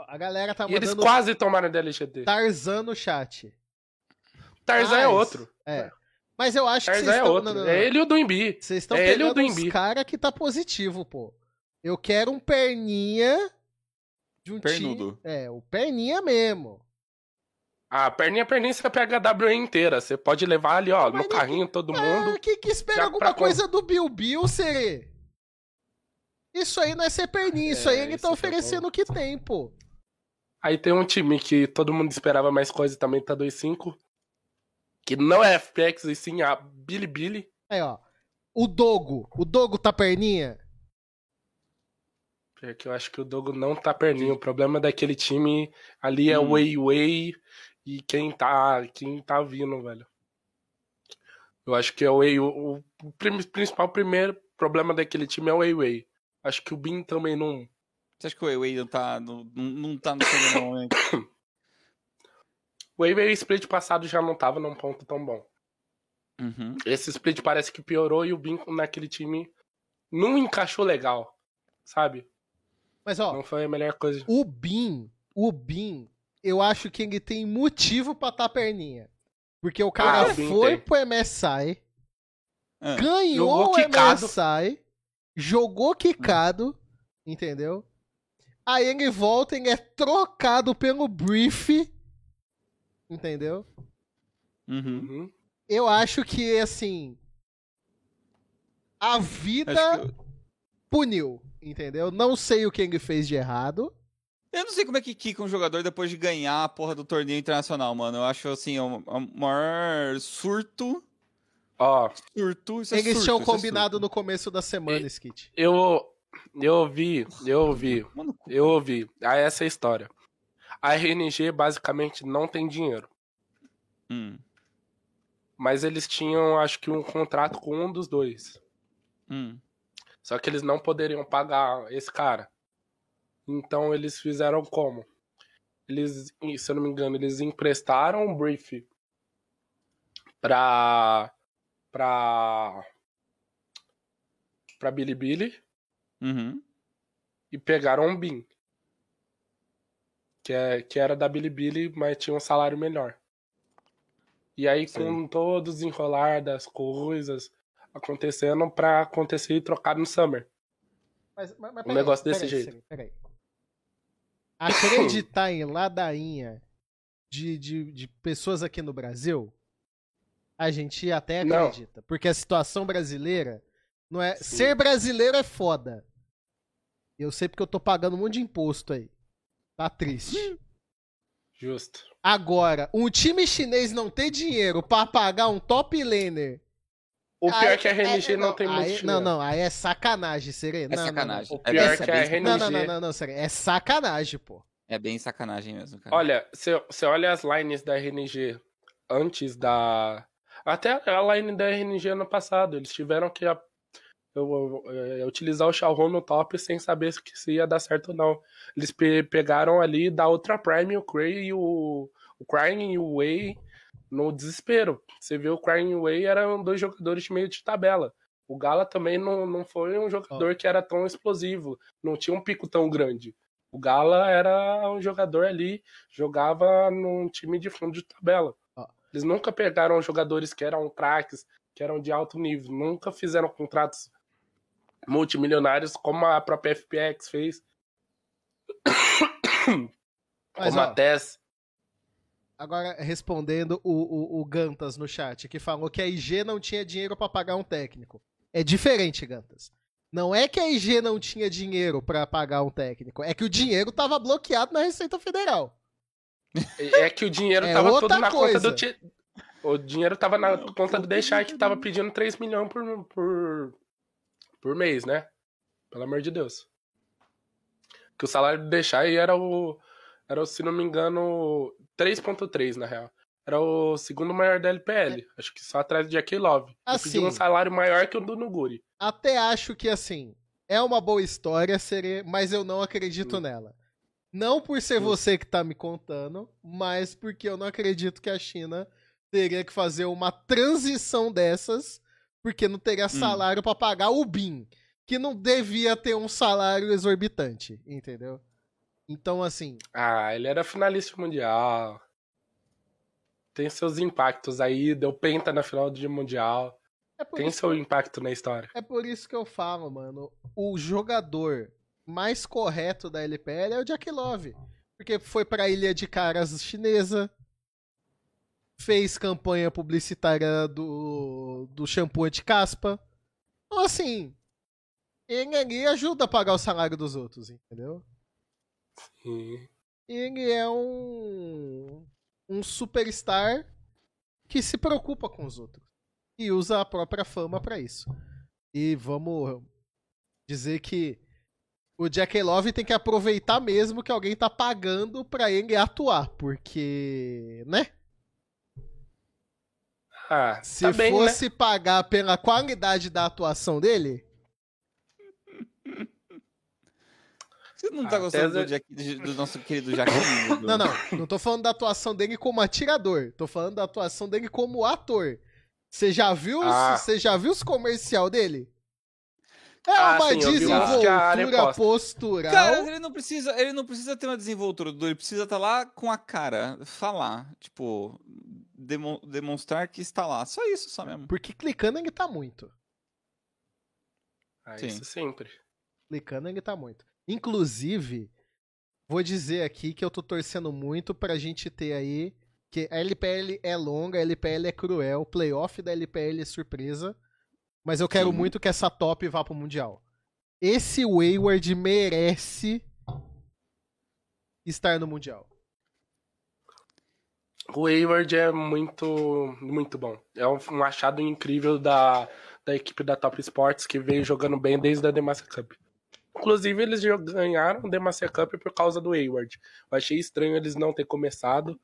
A galera tá e eles quase tomaram da LGD. Tarzan no chat. Tarzan é Mas- outro. É. Mas eu acho que Tarzan vocês é estão. outro. não, não, não. É ele e o do Imbi. Vocês estão é ele pegando uns Embi? cara que tá positivo, pô. Eu quero um perninha de um Pernudo. time. É, o perninha mesmo. A perninha, perninha, você pega a WE inteira. Você pode levar ali, ó, Mas no carrinho todo Ah, mundo. que que espera Já alguma coisa do Bill Bill, Serê? Isso aí não é ser perninha, isso É, aí ele isso tá que eu oferecendo o que tem, pô. Aí tem um time que todo mundo esperava mais coisa e também tá 2-5. Que não é FPX e sim a Bilibili. Aí, ó. O Dogo. O Dogo tá perninha? É que eu acho que o Dogo não tá perninho. O problema daquele time ali é Hum. Wei Wei e quem tá, quem tá vindo, velho. Eu acho que é o Wei. O, o principal primeiro problema daquele time é o Wei Wei. Acho que o Bin também não. Você acha que o Wei não tá, não, não tá no seu momento? O Wei Wei split passado já não tava num ponto tão bom. Uhum. Esse split parece que piorou e o Bin naquele time não encaixou legal, sabe? Mas, ó, Não foi a melhor coisa. o Bin, o Bin, eu acho que ele tem motivo pra tá perninha. Porque o cara Ah, foi tem. pro MSI, Ah, ganhou Jogou o quicado. MSI, jogou quicado, entendeu? Aí ele volta, ele é trocado pelo Brief, entendeu? uhum. Uhum. Eu acho que, assim, a vida eu... puniu, entendeu? Não sei o que ele fez de errado. Eu não sei como é que quica um jogador depois de ganhar a porra do torneio internacional, mano. Eu acho, assim, o o maior surto... Ó, Surto, isso é Eles surto, tinham isso é combinado surto. no começo da semana, Skit. eu. Eu ouvi, eu ouvi, Mano, eu ouvi. Ah, essa é a história. A RNG basicamente não tem dinheiro. Hum, Mas eles tinham, acho que, um contrato com um dos dois. hum. Só que eles não poderiam pagar esse cara. Então eles fizeram como? Eles, se eu não me engano, eles emprestaram um brief pra. pra. pra Bilibili Uhum. e pegaram um BIM. Que, é, que era da Bilibili, mas tinha um salário melhor. E aí, Sim. com todo o desenrolar das coisas acontecendo pra acontecer e trocar no Summer. Mas, mas, mas Um negócio desse peraí, jeito. Peraí. Acreditar em ladainha de, de, de pessoas aqui no Brasil, a gente até Não. acredita. Porque a situação brasileira não é. Sim. Ser brasileiro é foda. Eu sei porque eu tô pagando um monte de imposto aí. Tá triste. Justo. Agora, um time chinês não ter dinheiro pra pagar um top laner. O pior aí- é que a RNG é- não, tem muito aí- dinheiro. Não, não, aí é sacanagem, Serena. É sacanagem. O É pior é que é a RNG... Não, não, não, não, não, Serena. É sacanagem, pô. É bem sacanagem mesmo, cara. Olha, você olha as lines da RNG antes da. Até a line da RNG ano passado. Eles tiveram que a- eu- eu- é, utilizar o Xiaohou no top sem saber se- se ia dar certo ou não. Eles pe- pegaram ali da outra Prime o Cray e o. O Crying e o Wei no desespero. Você vê o Crying Wei eram dois jogadores de meio de tabela. O Gala também não, não foi um jogador que era tão explosivo. Não tinha um pico tão grande. O Gala era um jogador ali, jogava num time de fundo de tabela. Eles nunca pegaram jogadores que eram craques, que eram de alto nível. Nunca fizeram contratos multimilionários como a própria FPX fez. Mas, como ó, a TES. Agora, respondendo o, o, o Gantas no chat, que falou que a IG não tinha dinheiro pra pagar um técnico. É diferente, Gantas. Não é que a IG não tinha dinheiro pra pagar um técnico, é que o dinheiro tava bloqueado na Receita Federal. É que o dinheiro É tava outra todo na coisa. conta do. Ti- O dinheiro tava na Não, conta do Deixar que que tava pariu. pedindo 3 milhões por, por, por mês, né? Pelo amor de Deus. Que o salário do Deixar era o. Era, o, se não me engano, 3.3 na real. Era o segundo maior da LPL. Acho que só atrás de Jackie Love. Ele pediu um Assim. salário maior que o do Nuguri. Até acho que, assim, é uma boa história, seria, mas eu não acredito Hum. nela. Não por ser Hum. você que tá me contando, mas porque eu não acredito que a China teria que fazer uma transição dessas, porque não teria salário pra pagar o BIM, que não devia ter um salário exorbitante, entendeu? Então, assim, Ah, ele era finalista mundial. Tem seus impactos aí. Deu penta na final do mundial. é Tem seu impacto na história. é por isso que eu falo, mano. O jogador mais correto da LPL é o Jack Love. Porque foi pra Ilha de Caras chinesa, fez campanha publicitária do, do shampoo de caspa. Então, assim, ele ali ajuda a pagar o salário dos outros, entendeu? Sim. Ele é um, um superstar que se preocupa com os outros e usa a própria fama pra isso. E vamos dizer que o Jack Love tem que aproveitar mesmo que alguém tá pagando pra ele atuar, porque, né? Ah, Se tá bem, né? fosse pagar pela qualidade da atuação dele, Você não tá Ah, gostando Tesla- do, Jack- do nosso querido Jaquinho? Não, não. Não tô falando da atuação dele como atirador. Tô falando da atuação dele como ator. Você já viu, os- Ah. você já viu os comercial dele? É Ah, uma sim, a desenvoltura postural. Cara, ele não precisa, ele não precisa ter uma desenvoltura, Dudu, ele precisa estar lá com a cara, falar, tipo, demo- demonstrar que está lá. Só isso, só mesmo. Porque clicando ele tá muito. Ah, Sim. isso sempre. Clicando ele tá muito. Inclusive, vou dizer aqui que eu tô torcendo muito pra gente ter aí. Que a LPL é longa, a LPL é cruel, o playoff da LPL é surpresa. Mas eu quero Sim. muito que essa top vá pro Mundial. Esse Wayward merece estar no Mundial. O Hayward é muito, muito bom. É um, achado incrível da, da equipe da Top Sports que veio jogando bem desde a Demacia Cup. Inclusive, eles jo- ganharam a Demacia Cup por causa do Hayward. Eu achei estranho eles não ter começado.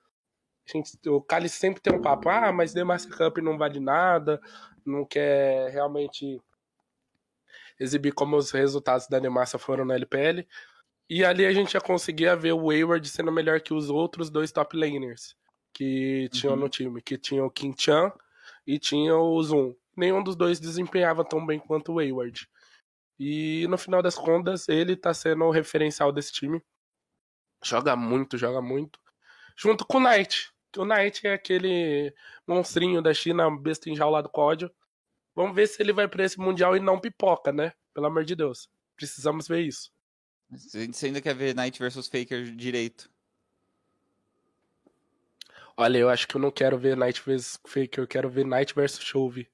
Gente, o Cali sempre tem um papo, ah, mas Demacia Cup não vale nada, não quer realmente exibir como os resultados da Demacia foram na LPL. E ali a gente já conseguia ver o Hayward sendo melhor que os outros dois top laners que tinham Uhum. no time, que tinha o Kim Chan e tinha o Zoom. Nenhum dos dois desempenhava tão bem quanto o Hayward. E no final das contas, ele tá sendo o referencial desse time. Joga muito, joga muito. Junto com o Knight, o Knight é aquele monstrinho da China, besta enjaulado com ódio. Vamos ver se ele vai pra esse Mundial e não pipoca, né? Pelo amor de Deus. Precisamos ver isso. Você ainda quer ver Knight versus Faker direito? Olha, eu acho que eu não quero ver Knight vs Faker, eu quero ver Knight vs Chove.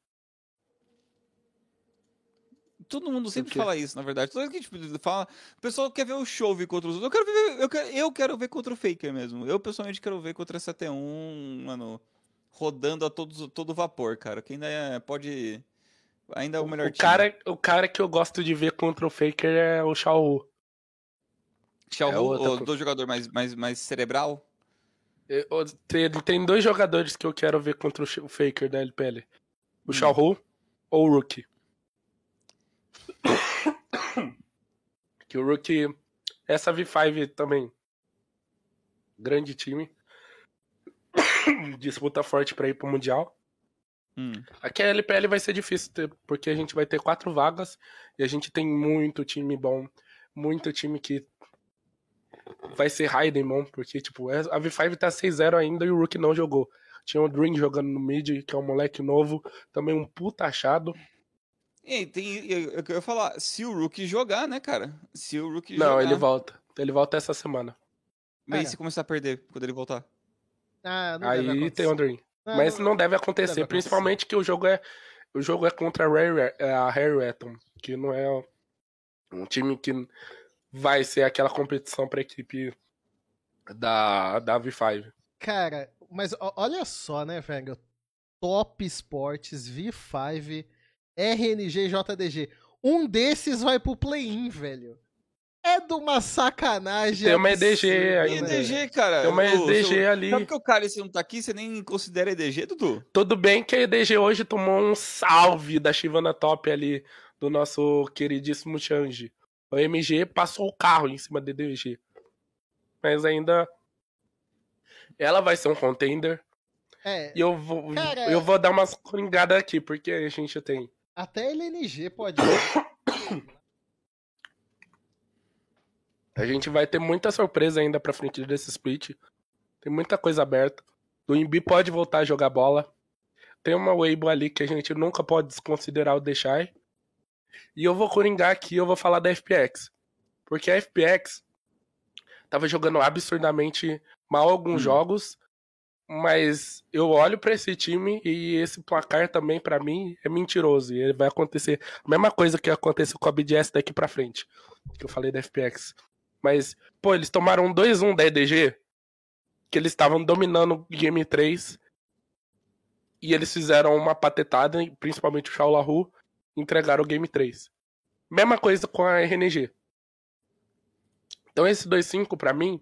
Todo mundo sempre fala isso, na verdade. Toda vez que a gente fala, o pessoal quer ver o Chove contra os outros. Eu quero ver, eu quero, eu quero ver contra o Faker mesmo. Eu pessoalmente quero ver contra essa T1, mano, rodando a todos, todo vapor, cara. Que ainda é, pode. Ainda é o melhor O cara, o cara que eu gosto de ver contra o Faker é o Shao Wu. Xiao é o do jogador mais, mais, mais cerebral. Eu- eu- Tem, dois jogadores que eu quero ver contra o Faker da LPL. O Hum. Shao Hu ou o Rookie. que o Rookie... Essa V5 também. Grande time. Disputa forte pra ir pro Mundial. Hum. Aqui a LPL vai ser difícil, ter- porque a gente vai ter quatro vagas e a gente tem muito time bom, muito time que vai ser Raiden bom, porque tipo, é- a V5 tá 6-0 ainda e o Rook não jogou. Tinha o Dream jogando no mid, que é um moleque novo, também um puta achado. E aí, tem. Eu, eu quero falar, se o Rookie jogar, né, cara? Se o Rookie Não, jogar. ele volta. Ele volta essa semana. Mas e se começar a perder quando ele voltar? Ah, não Aí tem o Dream. Ah, Mas não deve acontecer, deve acontecer. principalmente que o jogo é o jogo é contra a Rare, é a Harry Eton, que não é um time que vai ser aquela competição pra equipe da, da V5. Cara, mas olha só, né, velho? Top Sports, V5, RNG, JDG. Um desses vai pro play-in, velho. É de uma sacanagem. Tem uma EDG ainda. né? EDG, cara? Tem uma EDG seu- ali. Sabe que o cara, esse não tá aqui, você nem considera EDG, Dudu? Tudo bem que a EDG hoje tomou um salve da Shivana Top ali, do nosso queridíssimo Change. O MG passou o carro em cima da EDG. Mas ainda. Ela vai ser um contender. É, E eu vou, Cara- eu vou dar umas coringadas aqui, porque a gente tem. Até LNG pode. A gente vai ter muita surpresa ainda pra frente desse split. Tem muita coisa aberta. O Imbi pode voltar a jogar bola. Tem uma Weibo ali que a gente nunca pode desconsiderar o Deixai. E eu vou coringar aqui, eu vou falar da FPX. Porque a FPX tava jogando absurdamente mal alguns Hum. jogos. Mas eu olho pra esse time e esse placar também, pra mim, é mentiroso. E ele vai acontecer a mesma coisa que aconteceu com a BDS daqui pra frente. Que eu falei da FPX. Mas, pô, eles tomaram 2-1 da EDG, que eles estavam dominando o Game 3. E eles fizeram uma patetada, principalmente o Shaolahu, entregaram o Game 3. Mesma coisa com a RNG. Então esse 2-5 pra mim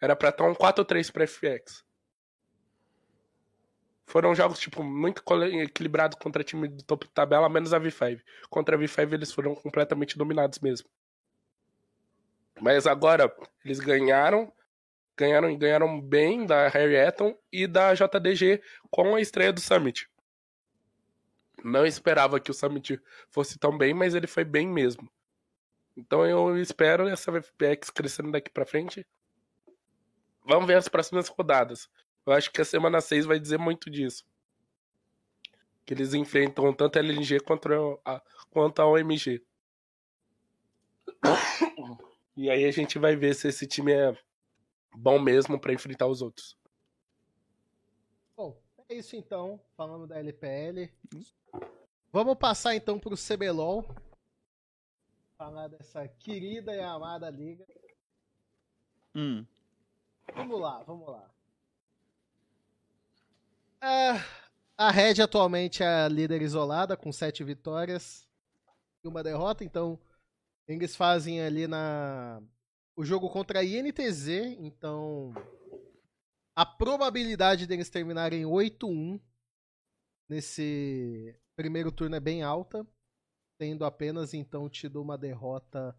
era pra estar um 4-3 pra FX. Foram jogos, tipo, muito equilibrados contra time do topo de tabela, menos a V5. Contra a V5 eles foram completamente dominados mesmo. Mas agora eles ganharam, ganharam e ganharam bem da Harry Eton e da JDG com a estreia do Summit. Não esperava que o Summit fosse tão bem, mas ele foi bem mesmo. Então eu espero essa FPX crescendo daqui pra frente. Vamos ver as próximas rodadas. Eu acho que a semana 6 vai dizer muito disso. Que eles enfrentam tanto a LNG contra a, quanto a OMG. E aí a gente vai ver se esse time é bom mesmo pra enfrentar os outros. Bom, é isso então. Falando da LPL. Vamos passar então pro CBLOL. Falar dessa querida e amada liga. Hum. Vamos lá, vamos lá. Ah, a Red atualmente é a líder isolada, com sete vitórias e uma derrota, então eles fazem ali na o jogo contra a INTZ, então a probabilidade deles terminarem 8-1 nesse primeiro turno é bem alta, tendo apenas então tido uma derrota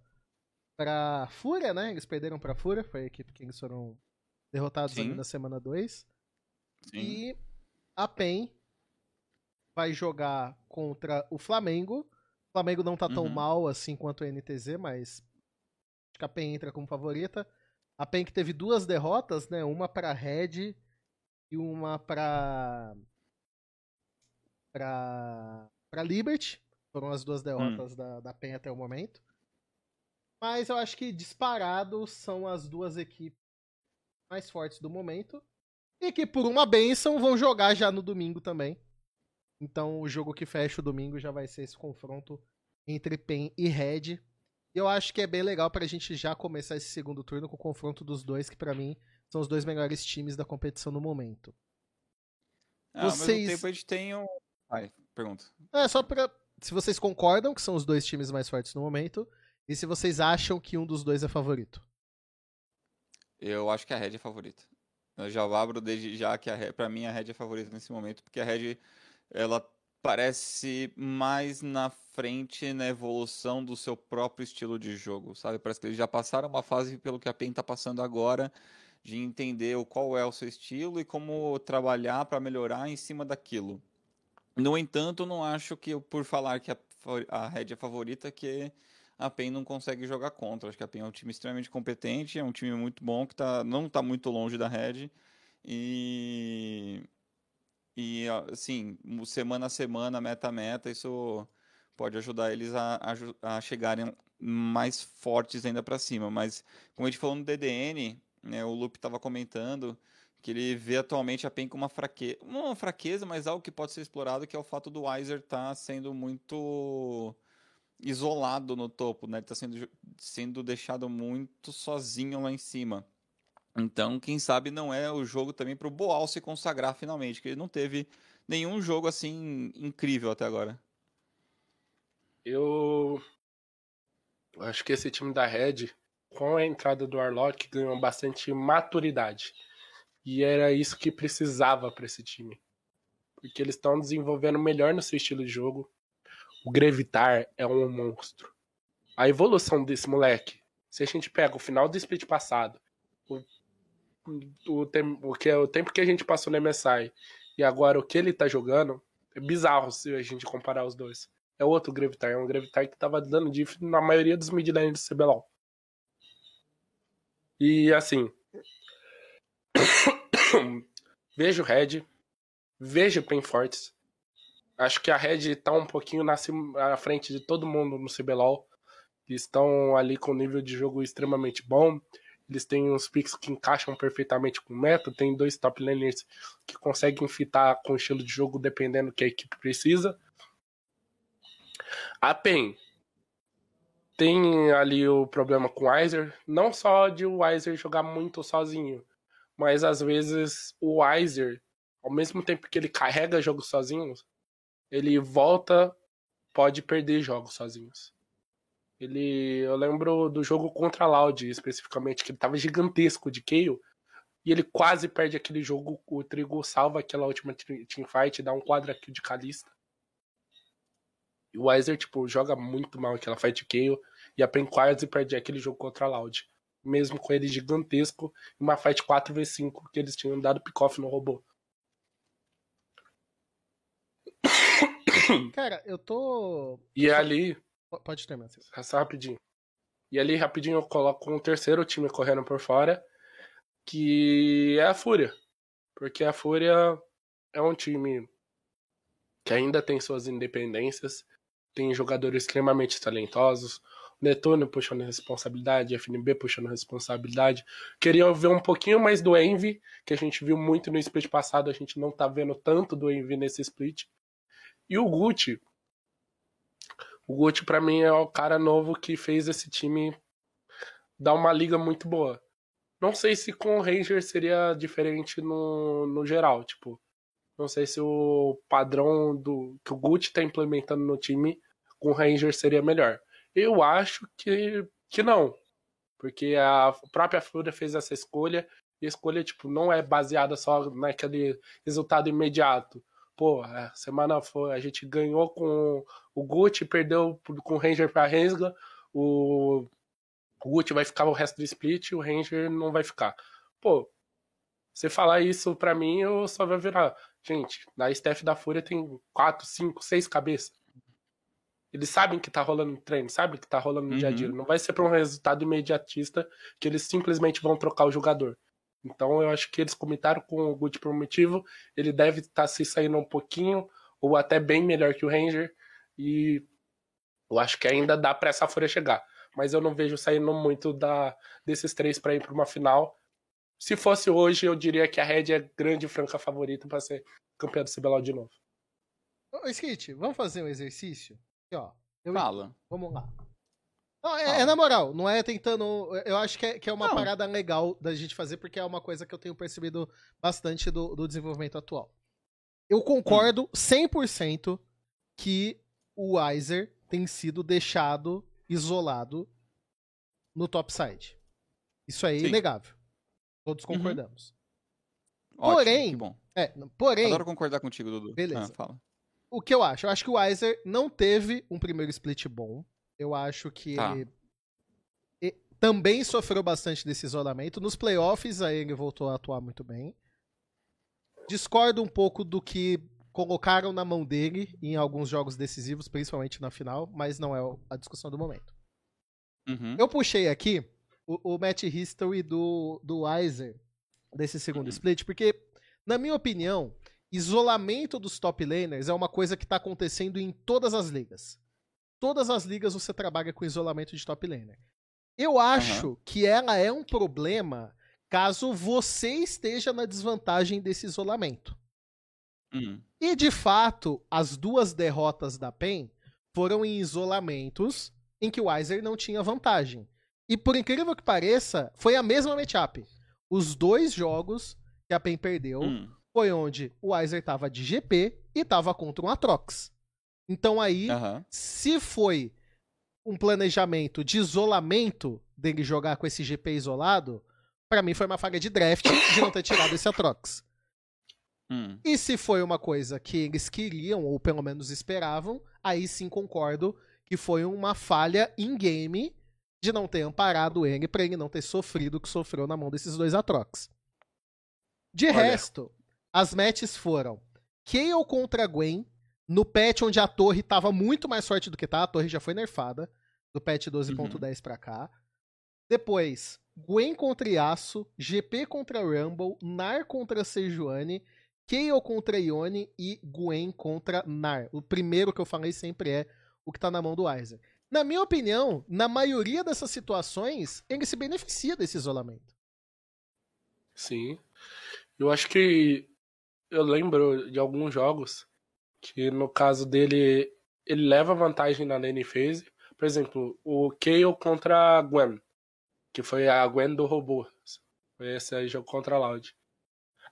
para Fúria, né? Eles perderam para Fúria, foi a equipe que eles foram derrotados Sim. ali na semana 2. Sim. E a PEN vai jogar contra o Flamengo. O Flamengo não tá tão Uhum. mal assim quanto o NTZ, mas acho que a PEN entra como favorita. A PEN que teve duas derrotas, né? Uma para Red e uma pra. pra. pra Liberty. Foram as duas derrotas hum. da, da PEN até o momento. Mas eu acho que disparado são as duas equipes mais fortes do momento. E que por uma benção vão jogar já no domingo também. Então o jogo que fecha o domingo já vai ser esse confronto entre PEN e Red. E eu acho que é bem legal pra gente já começar esse segundo turno com o confronto dos dois, que para mim são os dois melhores times da competição no momento. Ah, vocês... Ao mesmo tempo a gente tem um... Ai, pergunta. É, só pra... Se vocês concordam que são os dois times mais fortes no momento, e se vocês acham que um dos dois é favorito. Eu acho que a Red é favorita. Eu já abro desde já que a pra mim a Red é favorita nesse momento, porque a Red ela parece mais na frente na evolução do seu próprio estilo de jogo, sabe? Parece que eles já passaram uma fase pelo que a PEN está passando agora, de entender qual é o seu estilo e como trabalhar para melhorar em cima daquilo. No entanto, não acho que por falar que a, a Red é favorita que a PEN não consegue jogar contra. Acho que a PEN é um time extremamente competente, é um time muito bom que tá, não está muito longe da Red e e, assim, semana a semana, meta a meta, isso pode ajudar eles a, a, a chegarem mais fortes ainda para cima. Mas, como a gente falou no DDN, né, o Lupe estava comentando que ele vê atualmente a PEN com uma fraqueza, uma fraqueza, mas algo que pode ser explorado, que é o fato do Weiser estar tá sendo muito isolado no topo, né? Está sendo, sendo deixado muito sozinho lá em cima. Então, quem sabe não é o jogo também para o Boal se consagrar finalmente, que ele não teve nenhum jogo assim incrível até agora. Eu acho que esse time da Red, com a entrada do Arlock, ganhou bastante maturidade. E era isso que precisava para esse time. Porque eles estão desenvolvendo melhor no seu estilo de jogo. O Grevitar é um monstro. A evolução desse moleque, se a gente pega o final do split passado, o o, tem, o, que, é o tempo que a gente passou no MSI e agora o que ele tá jogando, é bizarro se a gente comparar os dois. É outro Gravitar, é um Gravitar que tava dando diff na maioria dos mid lanes do CBLOL. E assim. vejo Red, vejo Pen Fortes. Acho que a Red tá um pouquinho na, frente de todo mundo no CBLOL. Estão ali com nível de jogo extremamente bom. Eles têm uns picks que encaixam perfeitamente com o meta. Tem dois top laners que conseguem fitar com o estilo de jogo dependendo do que a equipe precisa. A PEN tem ali o problema com o Weiser. Não só de o Weiser jogar muito sozinho, mas às vezes o Weiser, ao mesmo tempo que ele carrega jogos sozinhos, ele volta, pode perder jogos sozinhos. Ele, eu lembro do jogo contra a Loud, especificamente, que ele tava gigantesco de Kayle. E ele quase perde aquele jogo. O Trigo salva aquela última teamfight, dá um quadra kill de Kalista. E o Weiser, tipo, joga muito mal aquela fight de Kayle. E a PEN quase perde aquele jogo contra a Loud. Mesmo com ele gigantesco, uma fight 4v5 que eles tinham dado pick-off no robô. Cara, eu tô. E ali, Pode ter, Matheus. Só rapidinho. E ali, rapidinho, eu coloco um terceiro time correndo por fora, que é a Fúria. Porque a Fúria é um time que ainda tem suas independências, tem jogadores extremamente talentosos. Netuno puxando responsabilidade, FNB puxando responsabilidade. Queria ver um pouquinho mais do Envy, que a gente viu muito no split passado, a gente não tá vendo tanto do Envy nesse split. E o Gucci, o Guti, para mim, é o cara novo que fez esse time dar uma liga muito boa. Não sei se com o Ranger seria diferente no, no geral, tipo. Não sei se o padrão do que o Gucci tá implementando no time com o Ranger seria melhor. Eu acho que, que não. Porque a própria Fúria fez essa escolha e a escolha tipo, não é baseada só naquele resultado imediato pô, a semana foi, a gente ganhou com o Gucci, perdeu com o Ranger pra Rensga, o, o Gucci vai ficar o resto do split, o Ranger não vai ficar. Pô, você falar isso pra mim, eu só vou virar. Gente, na staff da Fúria tem quatro, cinco, seis cabeças. Eles sabem que tá rolando treino, sabem que tá rolando no uhum. dia a dia. Uhum. Não vai ser pra um resultado imediatista que eles simplesmente vão trocar o jogador. Então eu acho que eles comentaram com o Gucci por um motivo. Ele deve estar tá se saindo um pouquinho, ou até bem melhor que o Ranger. E eu acho que ainda dá para essa folha chegar. Mas eu não vejo saindo muito da, desses três para ir para uma final. Se fosse hoje, eu diria que a Red é grande e franca favorita para ser campeã do CBLOL de novo. Ô, Skit, vamos fazer um exercício? Aqui, ó. Eu... Fala. Vamos lá. Não, é, é, na moral, não é tentando. Eu acho que é, que é uma Não. parada legal da gente fazer, porque é uma coisa que eu tenho percebido bastante do, do desenvolvimento atual. Eu concordo 100% que o Weiser tem sido deixado isolado no topside. Isso aí é Sim. inegável. Todos Uhum. concordamos. Ótimo, Porém- bom. É, porém, Adoro concordar contigo, Dudu. Beleza. Ah, fala. o que eu acho? Eu acho que o Weiser não teve um primeiro split bom. Eu acho que Tá. ele e- também sofreu bastante desse isolamento. Nos playoffs, aí ele voltou a atuar muito bem. Discordo um pouco do que colocaram na mão dele em alguns jogos decisivos, principalmente na final, mas não é a discussão do momento. Uhum. Eu puxei aqui o, o match history do, do Weiser desse segundo split, porque, na minha opinião, isolamento dos top laners é uma coisa que tá acontecendo em todas as ligas. Todas as ligas você trabalha com isolamento de top laner. Eu acho que ela é um problema caso você esteja na desvantagem desse isolamento. Hum. E de fato, as duas derrotas da PEN foram em isolamentos em que o Weiser não tinha vantagem. E por incrível que pareça, foi a mesma matchup. Os dois jogos que a PEN perdeu Hum. foi onde o Weiser tava de GP e tava contra um Atrox. Então aí, Aham. se foi um planejamento de isolamento dele jogar com esse GP isolado, pra mim foi uma falha de draft de não ter tirado esse Atrox. Hum. E se foi uma coisa que eles queriam, ou pelo menos esperavam, aí sim concordo que foi uma falha in-game de não ter amparado ele pra ele não ter sofrido o que sofreu na mão desses dois Atrox. De Olha. resto, as matches foram Kayle contra Gwen, no patch onde a torre tava muito mais forte do que tá, a torre já foi nerfada, do patch 12.10 pra cá. Depois, Gwen contra Yasuo, GP contra Rumble, Nar contra Sejuani, Kayle contra Ione e Gwen contra Nar. O primeiro que eu falei sempre é o que tá na mão do Weiser. Na minha opinião, na maioria dessas situações, ele se beneficia desse isolamento. Sim. Eu acho que eu lembro de alguns jogos que no caso dele ele leva vantagem na lane phase. Por exemplo, o Kayle contra a Gwen, que foi a Gwen do robô. Foi esse aí jogo contra a Loud.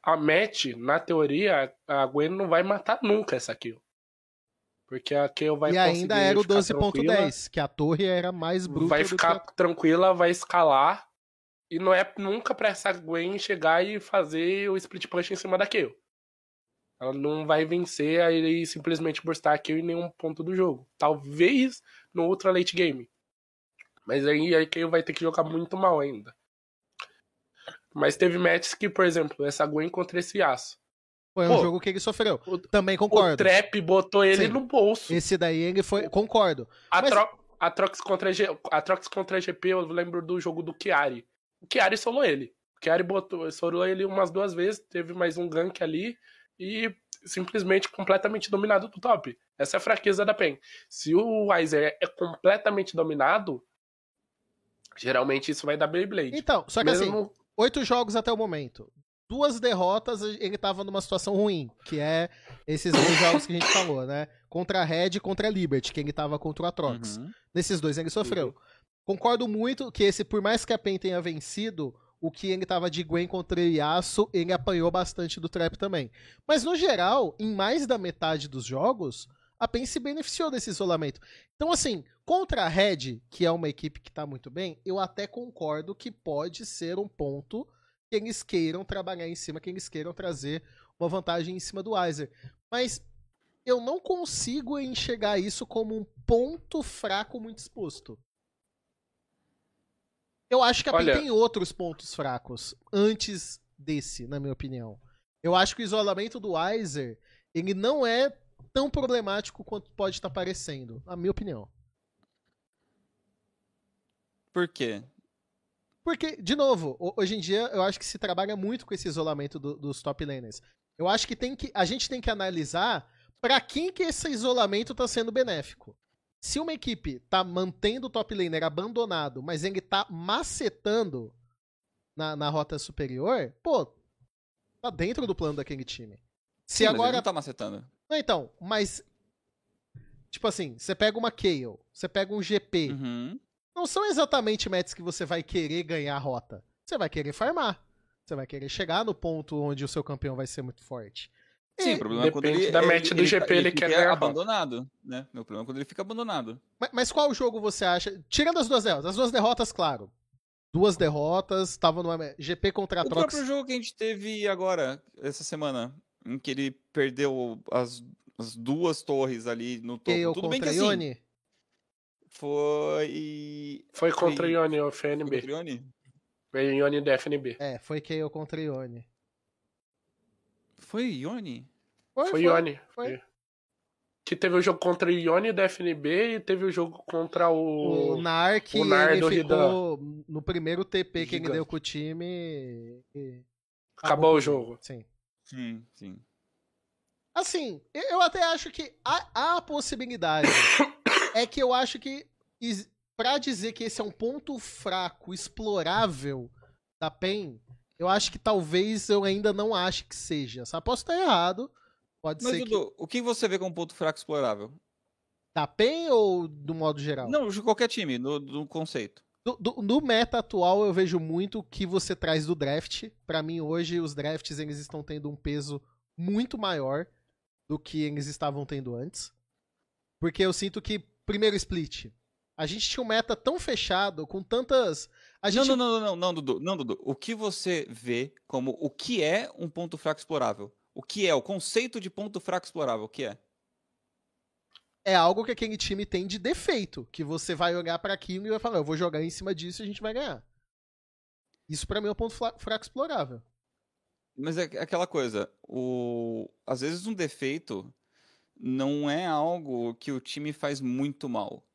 A match, na teoria, a Gwen não vai matar nunca essa kill. Porque a Kayle vai e ainda era o ficar tranquila. 12.10, que a torre era mais bruta vai ficar que tranquila, vai escalar. E não é nunca pra essa Gwen chegar e fazer o split push em cima da Kayle. Ela não vai vencer aí simplesmente burstar a Kayle em nenhum ponto do jogo. Talvez no ultra late game. Mas aí a Kayle vai ter que jogar muito mal ainda. Mas teve matches que, por exemplo, essa Gwen contra esse Aço. Foi um Pô, jogo que ele sofreu. o- Também O concordo. Trap botou ele Sim. no bolso. Esse daí ele foi. Concordo. A, Mas- Tro- a Trox contra a Trox contra GP, eu lembro do jogo do Chiari. O Chiari solou ele. O Chiari botou, solou ele umas duas vezes, teve mais um gank ali e simplesmente completamente dominado do top. Essa é a fraqueza da PEN. Se o Weiser é completamente dominado, geralmente isso vai dar Beyblade. Então, só que Mesmo assim, oito jogos até o momento. Duas derrotas, ele tava numa situação ruim, que é esses dois jogos que a gente falou, né? Contra a Red e contra a Liberty, que ele tava contra o Atrox. Uhum. Nesses dois ele sofreu. Uhum. Concordo muito que esse, por mais que a PEN tenha vencido, o que ele tava de Gwen contra Yasuo, ele apanhou bastante do Trap também. Mas no geral, em mais da metade dos jogos, a PEN se beneficiou desse isolamento. Então, assim, contra a Red, que é uma equipe que tá muito bem, eu até concordo que pode ser um ponto que eles queiram trabalhar em cima, que eles queiram trazer uma vantagem em cima do Weiser. Mas eu não consigo enxergar isso como um ponto fraco muito exposto. Eu acho que a PEN Olha- tem outros pontos fracos antes desse, na minha opinião. Eu acho que o isolamento do Weiser, ele não é tão problemático quanto pode estar parecendo, na minha opinião. Por quê? Porque, de novo, ho- hoje em dia eu acho que se trabalha muito com esse isolamento do- dos top laners. Eu acho que tem que a gente tem que analisar pra quem que esse isolamento tá sendo benéfico. Se uma equipe tá mantendo o top laner abandonado, mas ele tá macetando na, na rota superior, pô, tá dentro do plano daquele time. Se Sim, mas ele agora não tá macetando. não, então, mas. Tipo assim, você pega uma Kayle, você pega um GP. Uhum. Não são exatamente matches que você vai querer ganhar a rota. Você vai querer farmar. Você vai querer chegar no ponto onde o seu campeão vai ser muito forte. Sim, E- o problema é quando ele, da ele- match do ele- GP, ele quer fica abandonado, né? O problema é quando ele fica abandonado. mas, mas qual jogo você acha? Tirando as duas derrotas. As duas derrotas, claro. Duas derrotas, tava numa. GP contra a O Trox. próprio jogo que a gente teve agora, essa semana, em que ele perdeu as, as duas torres ali no topo. Kayle Tudo bem que contra assim, Ione. foi... Foi contra Foi- Ione, o foi FNB. contra o Ione? Foi Ione da FNB. É, foi Kayle contra Ione. Foi Ione? Foi Ione. foi. Foi. Que teve o jogo contra o Ione da FNB e teve o jogo contra O o. Narc, o Nar ele do ficou no primeiro TP que ele Gigante. deu com o time. e Acabou com o jogo. Sim. Sim, sim. Assim, eu até acho que há, há possibilidade. é que eu acho que pra dizer que esse é um ponto fraco, explorável da PEN, eu acho que talvez eu ainda não ache que seja. Só posso estar errado. Pode Mas, ser que. Dudu, o que você vê como ponto fraco explorável? Da PEN ou do modo geral? Não, de qualquer time, no, no conceito. Do, do- no meta atual, eu vejo muito o que você traz do draft. Pra mim, hoje, os drafts eles estão tendo um peso muito maior do que eles estavam tendo antes. Porque eu sinto que, primeiro split, a gente tinha um meta tão fechado, com tantas. A gente Não, não, não, não, não, não, Dudu, não, Dudu. O que você vê como o que é um ponto fraco explorável? O que é? O conceito de ponto fraco explorável, o que é? é algo que aquele time tem de defeito. Que você vai olhar pra aquilo e vai falar, eu vou jogar em cima disso e a gente vai ganhar. Isso pra mim é um ponto fraco explorável. Mas é aquela coisa, o... às vezes um defeito não é algo que o time faz muito mal.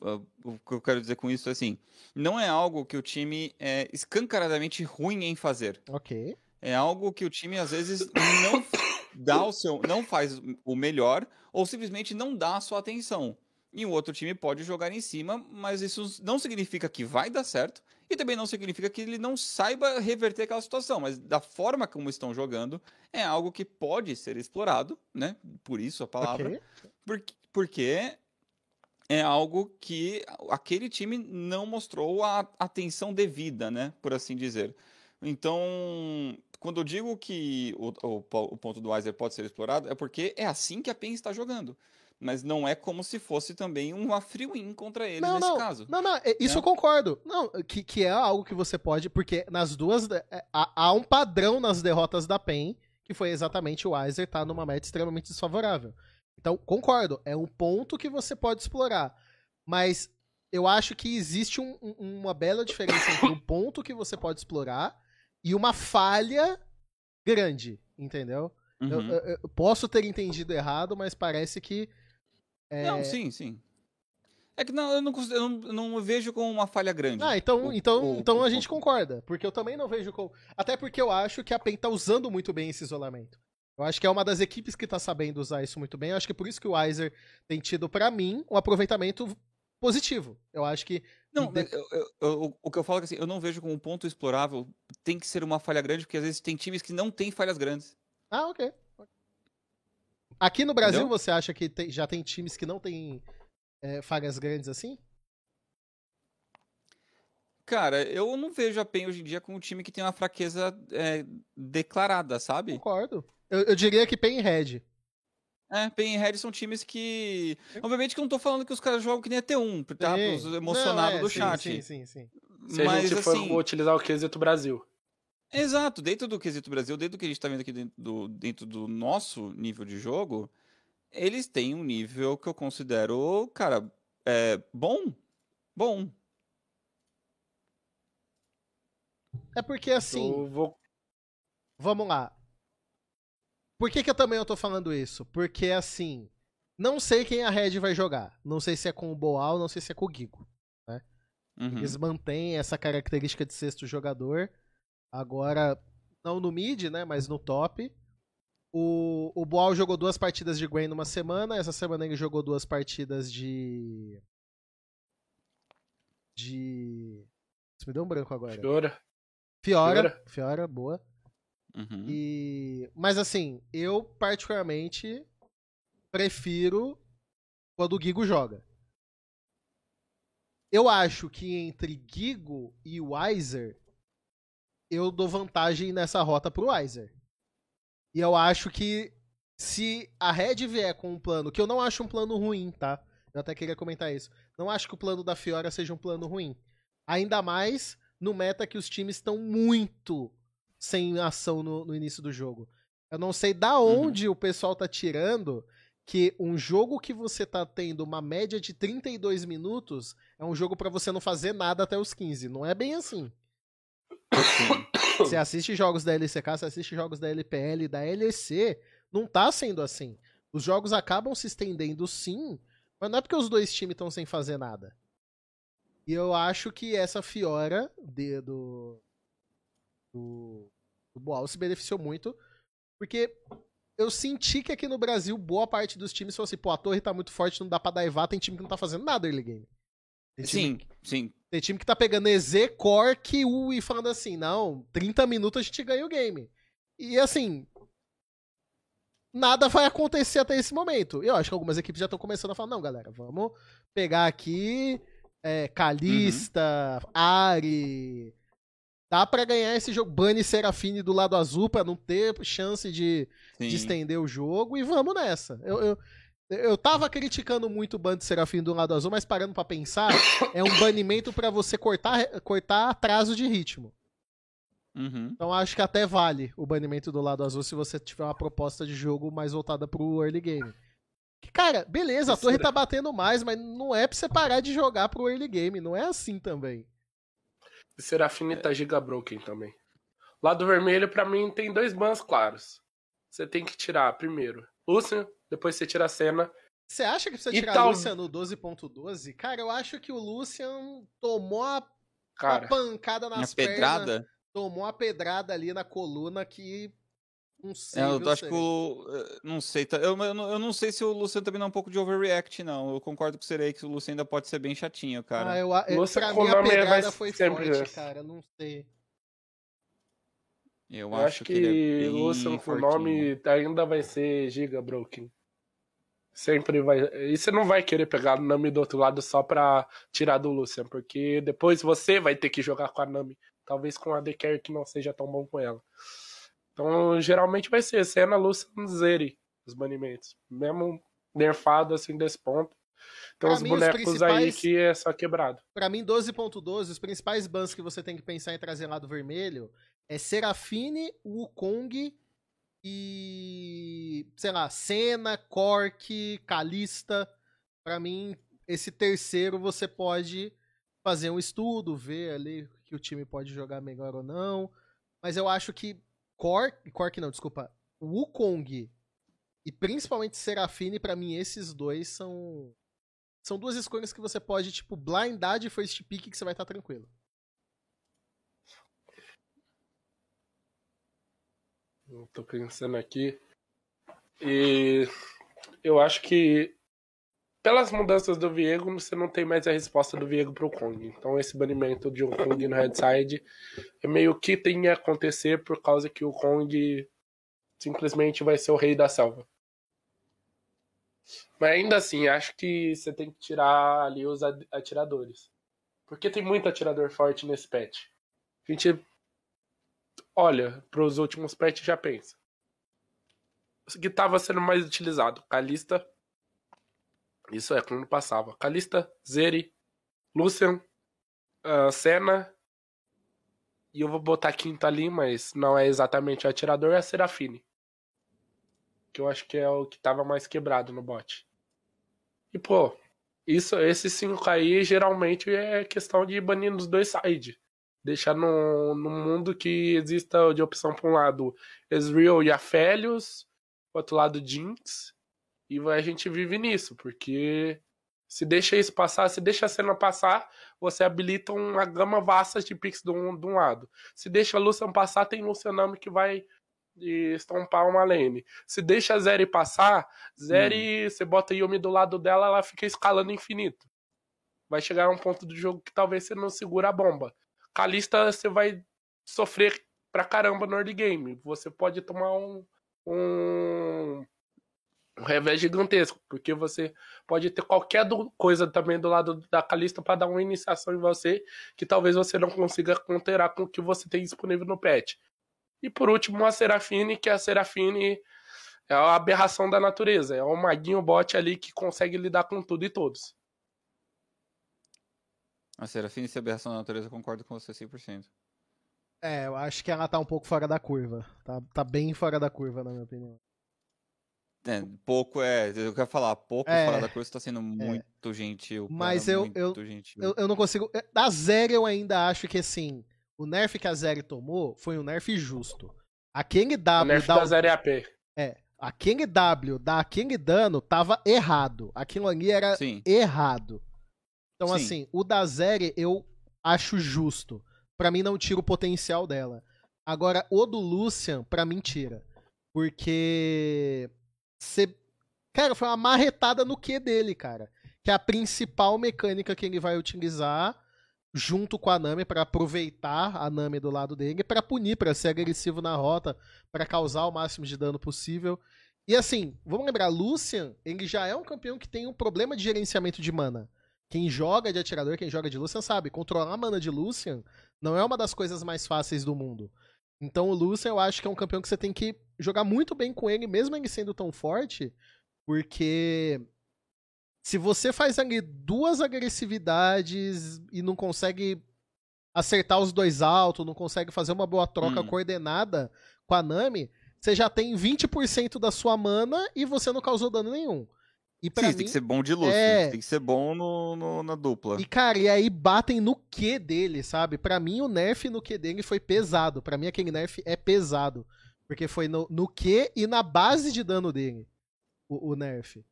Ah, O que eu quero dizer com isso é assim, não é algo que o time é escancaradamente ruim em fazer. Ok. É algo que o time às vezes não dá o seu, não faz o melhor ou simplesmente não dá a sua atenção. E o outro time pode jogar em cima, mas isso não significa que vai dar certo e também não significa que ele não saiba reverter aquela situação, mas da forma como estão jogando é algo que pode ser explorado, né? Por isso a palavra. Ok. Porque, porque é algo que aquele time não mostrou a atenção devida, né? Por assim dizer. Então, quando eu digo que o, o, o ponto do Weiser pode ser explorado, é porque é assim que a PEN está jogando. Mas não é como se fosse também uma free win contra eles não, nesse não, caso. Não, não, é- isso né? eu concordo. Não, que, que é algo que você pode, porque nas duas. é, Há, há um padrão nas derrotas da PEN, que foi exatamente o Weiser estar numa meta extremamente desfavorável. Então, concordo, é um ponto que você pode explorar. Mas eu acho que existe um- um- uma bela diferença entre um ponto que você pode explorar e uma falha grande, entendeu? Eu- Uhum. eu- eu posso ter entendido errado, mas parece que. é, Não, sim, sim. É que não, eu, não, eu não, eu não vejo como uma falha grande. Ah, então, O- então, o- então o a gente concorda. Porque eu também não vejo como. Até porque eu acho que a PEN tá usando muito bem esse isolamento. Eu acho que é uma das equipes que tá sabendo usar isso muito bem. Eu acho que é por isso que o Weiser tem tido, pra mim, um aproveitamento positivo. Eu acho que. Não, de- eu- eu- eu- o que eu falo é que assim, eu não vejo como um ponto explorável tem que ser uma falha grande, porque às vezes tem times que não têm falhas grandes. Ah, ok. Aqui no Brasil, Entendeu? você acha que tem- já tem times que não têm é, falhas grandes assim? Cara, eu não vejo a PEN hoje em dia como um time que tem uma fraqueza é, declarada, sabe? Concordo. Eu, eu diria que PEN e Red. É, PEN e Red são times que. Obviamente que eu não tô falando que os caras jogam que nem a T1, tá? Sim. Os emocionados Não, é, do sim, chat. Sim, sim, sim. Se a Mas gente for assim. utilizar o quesito Brasil. Exato, dentro do quesito Brasil, dentro do que a gente tá vendo aqui dentro do, dentro do nosso nível de jogo, eles têm um nível que eu considero, cara, é, bom. Bom. É porque assim. Eu vou Vamos lá. Por que, que eu também eu tô falando isso? Porque, assim, não sei quem a Red vai jogar. Não sei se é com o Boal, não sei se é com o Gigo. Uhum. Eles mantêm essa característica de sexto jogador. Agora, não no mid, né? Mas no top. O, o Boal jogou duas partidas de Gwen numa semana. Essa semana ele jogou duas partidas de. De. Isso me deu um branco agora. Fiora. Fiora. Fiora. Fiora, boa. Uhum. E... Mas assim, eu particularmente prefiro quando o Gigo joga. Eu acho que entre Gigo e Weiser, eu dou vantagem nessa rota pro Weiser. E eu acho que se a Red vier com um plano, que eu não acho um plano ruim, tá? Eu até queria comentar isso. Não acho que o plano da Fiora seja um plano ruim. Ainda mais no meta que os times estão muito sem ação no, no início do jogo. Eu não sei da onde o pessoal tá tirando que um jogo que você tá tendo uma média de 32 minutos é um jogo pra você não fazer nada até os 15. Não é bem assim. Você assiste jogos da LCK, você assiste jogos da LPL, da LEC, não tá sendo assim. Os jogos acabam se estendendo sim, mas não é porque os dois times estão sem fazer nada. E eu acho que essa Fiora de- do, do, do Boal se beneficiou muito, porque eu senti que aqui no Brasil boa parte dos times falou assim, pô, a torre tá muito forte, não dá pra daivar, tem time que não tá fazendo nada early game. Tem time, Sim, sim. tem time que tá pegando EZ, Cork, U e falando assim, não, 30 minutos a gente ganha o game. E assim, nada vai acontecer até esse momento. Eu acho que algumas equipes já estão começando a falar, não, galera, vamos pegar aqui é, Kalista, Ari. Dá pra ganhar esse jogo. Bunny Serafine do lado azul pra não ter chance de, sim. de estender o jogo e vamos nessa. Eu, eu, eu tava criticando muito o Band Serafim do lado azul, mas parando pra pensar, é um banimento pra você cortar, cortar atraso de ritmo. Uhum. Então acho que até vale o banimento do lado azul se você tiver uma proposta de jogo mais voltada pro early game. Que, cara, beleza, a torre tá batendo mais, mas não é pra você parar de jogar pro early game, não é assim também. E Serafine tá giga broken também. Lado vermelho, pra mim, tem dois bans claros. Você tem que tirar primeiro Lucian, depois você tira a cena. Você acha que precisa E tirar tal- a Lucian no 12.12? Cara, eu acho que o Lucian tomou a, a Cara, pancada nas pernas. pedrada? tomou uma pedrada ali na coluna que não sei. É, eu viu, acho que o. eh, Não sei. tá- Eu, eu, não- eu não sei se o Luciano também não é um pouco de overreact, não. Eu concordo com o Serei que o Luciano ainda pode ser bem chatinho, cara. Ah, eu, eu, Lúcia pra com mim a pedrada vai foi sempre forte, essa. cara. Não sei. eu, eu acho acho que, ele é bem Lucian com fortinho. nome ainda vai ser giga broken. Sempre vai. E você não vai querer pegar a Nami do outro lado só pra tirar do Lucian, porque depois você vai ter que jogar com a Nami. Talvez com a The Carry que não seja tão bom com ela. Então, geralmente vai ser Senna, Lucian, Zeri, os banimentos. Mesmo nerfado assim desse ponto. Tem Pra uns mim, os bonecos aí principais- que é só quebrado. Pra mim, 12.12, os principais bans que você tem que pensar em trazer lado vermelho é Serafine, Wukong e. sei lá, Senna, Cork, Kalista. Pra mim, esse terceiro você pode fazer um estudo, ver ali que o time pode jogar melhor ou não. Mas eu acho que Cork. Cork não, desculpa. Wukong e principalmente Serafine, pra mim, esses dois são. São duas escolhas que você pode, tipo, blindar de first pick que você vai estar tranquilo. Eu tô pensando aqui. E eu acho que pelas mudanças do Viego, você não tem mais a resposta do Viego pro Kong. Então esse banimento de um Kong no headside é meio que tem que acontecer por causa que o Kong simplesmente vai ser o rei da selva. Mas ainda assim, acho que você tem que tirar ali os ad- atiradores. Porque tem muito atirador forte nesse patch. A gente olha pros últimos patches já pensa. O que estava sendo mais utilizado? Kalista. Isso é, quando passava. Kalista, Zeri, Lucian, ah, Senna. E eu vou botar quinta ali, mas não é exatamente o atirador, é a Serafine. Que eu acho que é o que tava mais quebrado no bot. E, pô, isso, esses cinco aí geralmente é questão de banir nos dois sides. Deixar no, no mundo que exista de opção para um lado Ezreal e Aphelios, outro lado Jinx, e a gente vive nisso, porque Se deixa isso passar, se deixa a cena passar, você habilita uma gama vasta de picks de um, de um lado. Se deixa a Lucian passar, tem Lucianami que vai estompar uma lane. Se deixa a Zeri passar, Zeri, hum. você bota Yumi do lado dela, ela fica escalando infinito. Vai chegar a um ponto do jogo que talvez você não segura a bomba. Kalista, você vai sofrer pra caramba no early game. Você pode tomar um, um um revés gigantesco, porque você pode ter qualquer do, coisa também do lado da Calista para dar uma iniciação em você que talvez você não consiga conterar com o que você tem disponível no patch. E por último, a Serafine, que a Serafine é a aberração da natureza, é o maguinho bot ali que consegue lidar com tudo e todos. A Serafine e a aberração da natureza, eu concordo com você 100%. É, eu acho que ela tá um pouco fora da curva. Tá, tá bem fora da curva, na minha opinião. É, pouco é. Eu quero falar, pouco é, fora da curva está sendo é. muito é. gentil. Mas eu, eu, eu, eu, não consigo. É, a Zeri eu ainda acho que assim. O nerf que a Zeri tomou foi um nerf justo. A King W. O nerf da, da Zeri AP. É. A King W da King Dano tava errado. Aquilo ali era Sim. errado. Então, Sim. assim, o da Zeri eu acho justo. Para mim, não tira o potencial dela. Agora, o do Lucian, pra mim, tira. Porque Cara, foi uma marretada no que dele, cara. Que é a principal mecânica que ele vai utilizar junto com a Nami para aproveitar a Nami do lado dele para punir, para ser agressivo na rota, para causar o máximo de dano possível. E assim, vamos lembrar, Lucian, ele já é um campeão que tem um problema de gerenciamento de mana. Quem joga de atirador, quem joga de Lucian sabe, controlar a mana de Lucian não é uma das coisas mais fáceis do mundo. Então o Lucian eu acho que é um campeão que você tem que jogar muito bem com ele, mesmo ele sendo tão forte, porque se você faz ali duas agressividades e não consegue acertar os dois altos, não consegue fazer uma boa troca hum. coordenada com a Nami, você já tem 20% da sua mana e você não causou dano nenhum. E pra Sim, mim, tem que ser bom de luz, é... tem que ser bom no, no, na dupla. E, cara, e aí batem no Q dele, sabe? Pra mim, o nerf no Q dele foi pesado. Pra mim, aquele nerf é pesado. Porque foi no, no Q e na base de dano dele, o, o nerf.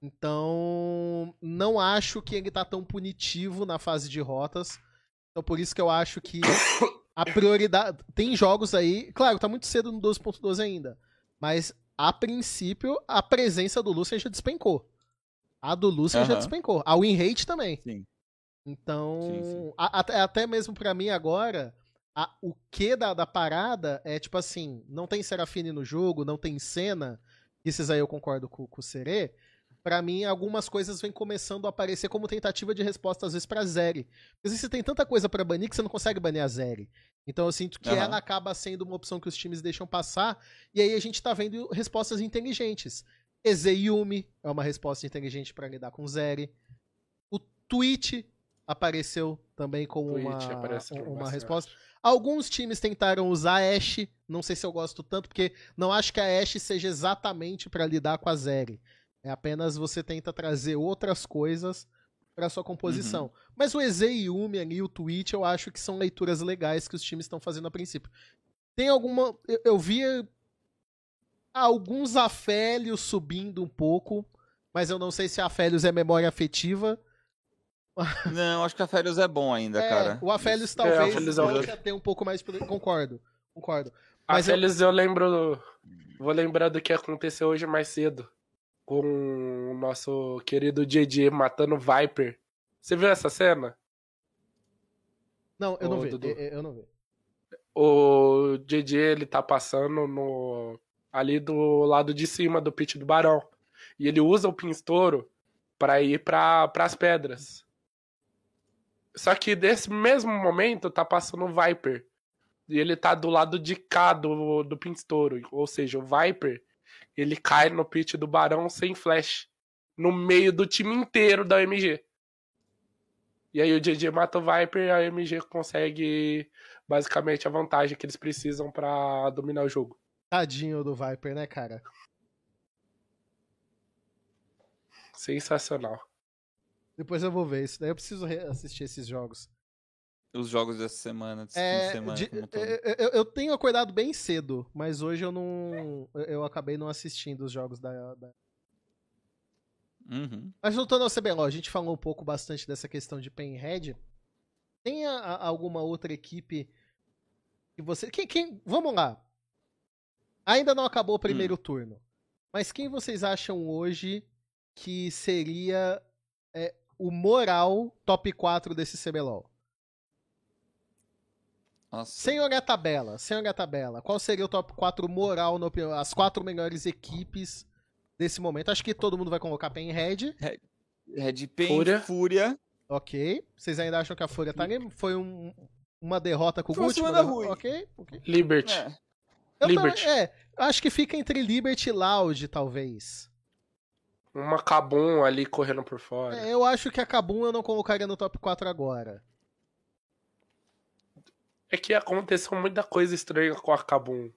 Então, não acho que ele tá tão punitivo na fase de rotas. Então, por isso que eu acho que a prioridade. Tem jogos aí. Claro, tá muito cedo no 12.12 ainda. Mas, a princípio, a presença do Lucian já despencou. A do Lucian uhum. já despencou. A win rate também. Sim. Então, sim, sim. A, até, até mesmo para mim agora, a, o que da, da parada é tipo assim: não tem Serafine no jogo, não tem cena. Esses aí eu concordo com, com o Serê. Pra mim, algumas coisas vêm começando a aparecer como tentativa de resposta, às vezes, pra Zeri. Porque você tem tanta coisa para banir que você não consegue banir a Zeri. Então eu sinto que uhum. ela acaba sendo uma opção que os times deixam passar. E aí a gente tá vendo respostas inteligentes. Ezeyumi é uma resposta inteligente para lidar com Zeri. O Twitch apareceu também como uma, uma resposta. Alguns times tentaram usar a Ashe, não sei se eu gosto tanto, porque não acho que a Ashe seja exatamente para lidar com a Zeri. É apenas você tenta trazer outras coisas para sua composição. Uhum. Mas o Ezeyumi ali, o Twitch, eu acho que são leituras legais que os times estão fazendo a princípio. Tem alguma. Eu, eu vi alguns afélios subindo um pouco, mas eu não sei se afélios é memória afetiva. Não, acho que Afélios é bom ainda, é, cara. O Afélios é, talvez é, Afélios é ter um pouco mais. Concordo, concordo. Mas Afélios eu... eu lembro. Vou lembrar do que aconteceu hoje mais cedo. Com o nosso querido JJ matando Viper. Você viu essa cena? Não, eu não vi. Eu, eu não vi. O JJ ele tá passando no ali do lado de cima do pit do Barão. E ele usa o pinstouro para ir para as pedras. Só que nesse mesmo momento tá passando o Viper. E ele tá do lado de cá do, do pinstouro. Ou seja, o Viper ele cai no pit do Barão sem flash. No meio do time inteiro da MG. E aí o JJ mata o Viper e a MG consegue basicamente a vantagem que eles precisam para dominar o jogo. Tadinho do Viper, né, cara? Sensacional. Depois eu vou ver isso. Daí eu preciso assistir esses jogos. Os jogos dessa semana, desse é, semana de, eu, eu, tenho acordado bem cedo, mas hoje eu não. Eu acabei não assistindo os jogos da. da... Uhum. Mas voltando ao CBLOL, a gente falou um pouco bastante dessa questão de Pinhead. Tem a- a- alguma outra equipe que você. Quem, quem- Vamos lá. Ainda não acabou o primeiro turno. Mas quem vocês acham hoje que seria é, o moral top 4 desse CBLOL? Nossa. Sem olhar a tabela, sem olhar a tabela, qual seria o top 4 moral, na opinião- as quatro melhores equipes desse momento? Acho que todo mundo vai colocar Pinhead. Red Pain, Fúria. Fúria. Ok. Vocês ainda acham que a Fúria tá ali? Foi um- uma derrota com o Foi uma Gucci? ruim. Ok, ok. Liberty. É. Eu Liberty. também- é, acho que fica entre Liberty e Loud, talvez. Uma Kabum ali correndo por fora. É, eu acho que a Kabum eu não colocaria no top 4 agora. É que aconteceu muita coisa estranha com a Kabum.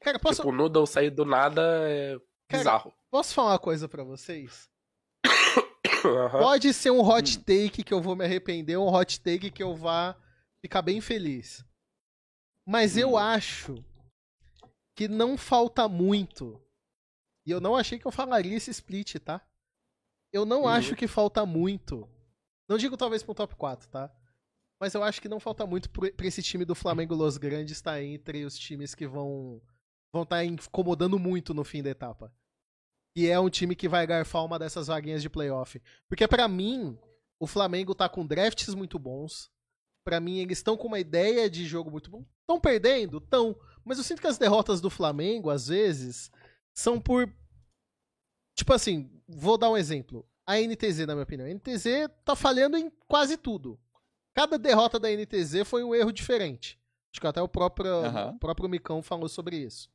Cara, posso, Tipo, o Noodle sair do nada é Cara, bizarro. posso falar uma coisa pra vocês? Aham. Pode ser um hot take que eu vou me arrepender, um hot take que eu vá ficar bem feliz. Mas eu Hum. acho que não falta muito. E eu não achei que eu falaria esse split, tá? Eu não Uhum. acho que falta muito. Não digo talvez pro top 4, tá? Mas eu acho que não falta muito pra esse time do Flamengo Los Grandes estar entre os times que vão vão estar incomodando muito no fim da etapa. E é um time que vai garfar uma dessas vaguinhas de playoff. Porque pra mim, o Flamengo tá com drafts muito bons. Pra mim, eles estão com uma ideia de jogo muito bom. Estão perdendo? Estão. Mas eu sinto que as derrotas do Flamengo, às vezes, são por. Tipo assim, vou dar um exemplo. A NTZ, na minha opinião. A NTZ tá falhando em quase tudo. Cada derrota da NTZ foi um erro diferente. Acho que até o próprio, Aham. o próprio Micão falou sobre isso.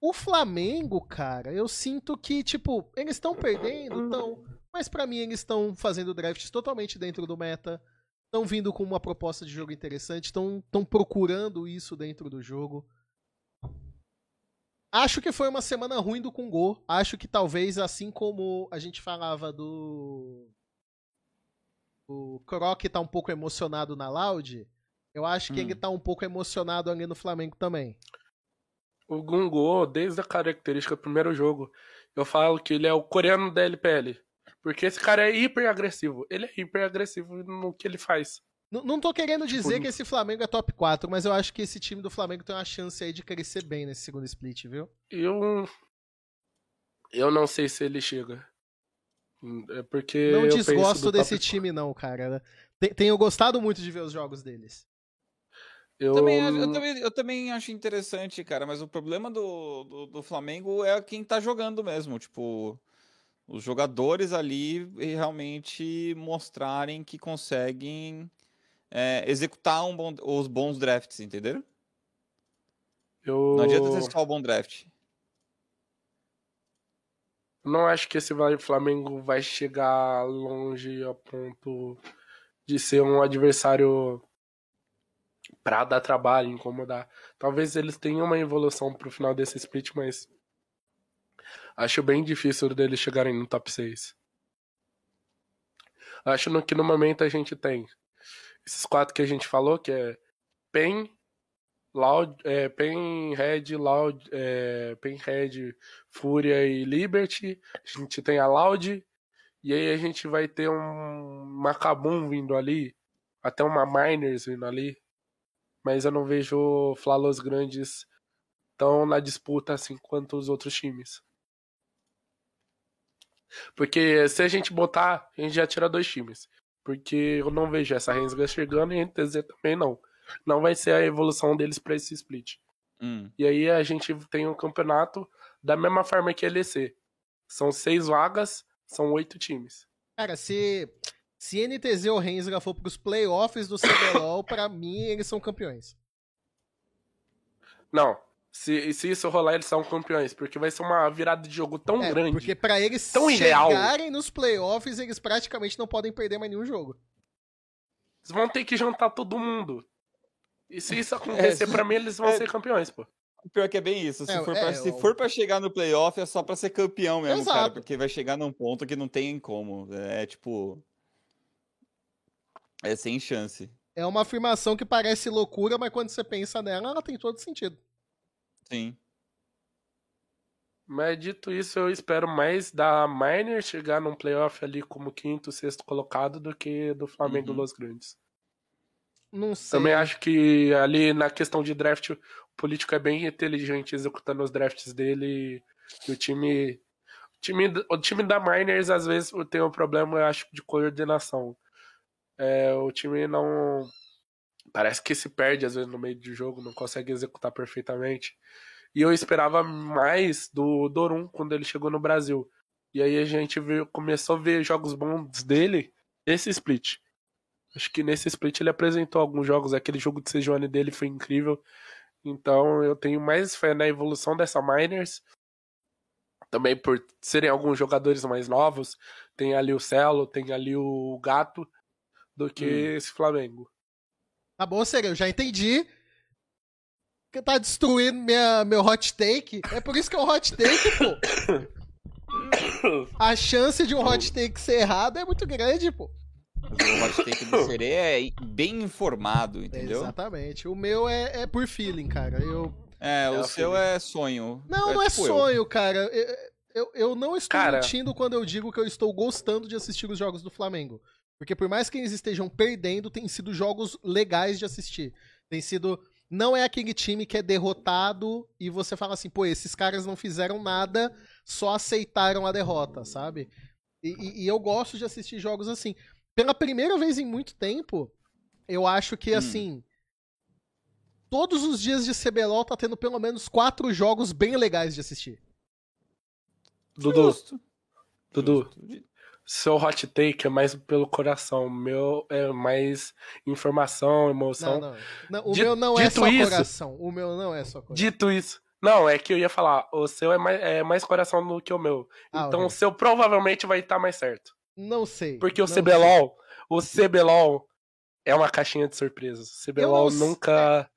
O Flamengo, cara, eu sinto que, tipo, eles estão perdendo, estão. Mas pra mim eles estão fazendo drafts totalmente dentro do meta. Estão vindo com uma proposta de jogo interessante, estão procurando isso dentro do jogo. Acho que foi uma semana ruim do Kungo. Acho que talvez, assim como a gente falava do. O Croc tá um pouco emocionado na Loud, eu acho que Hum. ele tá um pouco emocionado ali no Flamengo também. O Gungo, desde a característica do primeiro jogo, eu falo que ele é o coreano da LPL. Porque esse cara é hiper agressivo. Ele é hiper agressivo no que ele faz. N- Não tô querendo dizer Tipo, que esse Flamengo é top 4, mas eu acho que esse time do Flamengo tem uma chance aí de crescer bem nesse segundo split, viu? Eu. Eu não sei se ele chega. É porque. Não desgosto desse top- time, não, cara. Tenho gostado muito de ver os jogos deles. Eu, Também, acho- eu, também, eu também acho interessante, cara, mas o problema do, do, do Flamengo é quem tá jogando mesmo. Tipo, os jogadores ali realmente mostrarem que conseguem é, executar um bom- os bons drafts, entenderam? eu Não adianta ser só o bom draft. não acho que esse Flamengo vai chegar longe a ponto de ser um adversário pra dar trabalho, incomodar. Talvez eles tenham uma evolução pro final desse split, mas acho bem difícil deles chegarem no top 6. Acho no- que no momento a gente tem esses quatro que a gente falou, que é PEN, Loud, é, PEN, Red, Loud, é, PEN, Red, Fúria e Liberty. A gente tem a Loud. E aí a gente vai ter um Macabum vindo ali. Até uma Miners vindo ali. Mas eu não vejo Flalos grandes tão na disputa assim quanto os outros times. Porque se a gente botar, a gente já tira dois times. Porque eu não vejo essa Rensga chegando e a NTZ também não. Não vai ser a evolução deles pra esse split. Hum. E aí a gente tem um campeonato da mesma forma que a LEC. São seis vagas, são oito times. Cara, se, se NTZ ou Rensga for pros playoffs do CBLOL, pra mim eles são campeões. Não, se, se isso rolar, eles são campeões, porque vai ser uma virada de jogo tão É, grande. porque pra eles Tão irreal. chegarem nos playoffs, eles praticamente não podem perder mais nenhum jogo. Eles vão ter que jantar todo mundo. E se isso acontecer, É, pra mim, eles vão é. ser campeões, pô. O pior que é bem isso. Se, É, for, é, pra, se for pra chegar no playoff, é só pra ser campeão mesmo, cara. Exato. Porque vai chegar num ponto que não tem como. É tipo. É sem chance. É uma afirmação que parece loucura, mas quando você pensa nela, ela tem todo sentido. Sim. Mas dito isso, eu espero mais da Miner chegar num playoff ali como quinto, sexto colocado do que do Flamengo Uhum. Los Grandes. Não sei. Também acho que ali na questão de draft, o político é bem inteligente executando os drafts dele e o time. O time, o time da Miners às vezes tem um problema, eu acho, de coordenação. É, o time não. Parece que se perde às vezes no meio do jogo, não consegue executar perfeitamente. E eu esperava mais do Dorum quando ele chegou no Brasil. E aí a gente começou a ver jogos bons dele nesse split. Acho que nesse split ele apresentou alguns jogos. Aquele jogo de Sejuani dele foi incrível. Então eu tenho mais fé na evolução dessa Miners. Também por serem alguns jogadores mais novos. Tem ali o Celo, tem ali o Gato. Do que Hum. esse Flamengo. Tá bom, Sereu, já entendi. Que tá destruindo minha, meu hot take. É por isso que é um hot take, pô. A chance de um hot take ser errado é muito grande, pô. O hot take do Serê é bem informado, entendeu? Exatamente. O meu é, é por feeling, cara. Eu... É, o É o seu Felipe. é sonho. Não, não é tipo eu. sonho, cara. Eu, eu, eu não estou Cara. mentindo quando eu digo que eu estou gostando de assistir os jogos do Flamengo. Porque por mais que eles estejam perdendo, tem sido jogos legais de assistir. Tem sido. Não é aquele time que é derrotado e você fala assim, pô, esses caras não fizeram nada, só aceitaram a derrota, sabe? E, e- e eu gosto de assistir jogos assim. Pela primeira vez em muito tempo, eu acho que, Hum. assim. Todos os dias de CBLOL tá tendo pelo menos quatro jogos bem legais de assistir. Dudu, Justo. Dudu, Justo. Seu hot take é mais pelo coração. O meu é mais informação, emoção. Não, não. Não, o Di- meu não é só isso- coração. O meu não é só coração. Dito isso. Não, é que eu ia falar, o seu é mais, é mais coração do que o meu. Ah, então ok. o seu provavelmente vai estar mais certo. Não sei. Porque o não sei. CBLOL, o CBLOL é uma caixinha de surpresas. O CBLOL não nunca.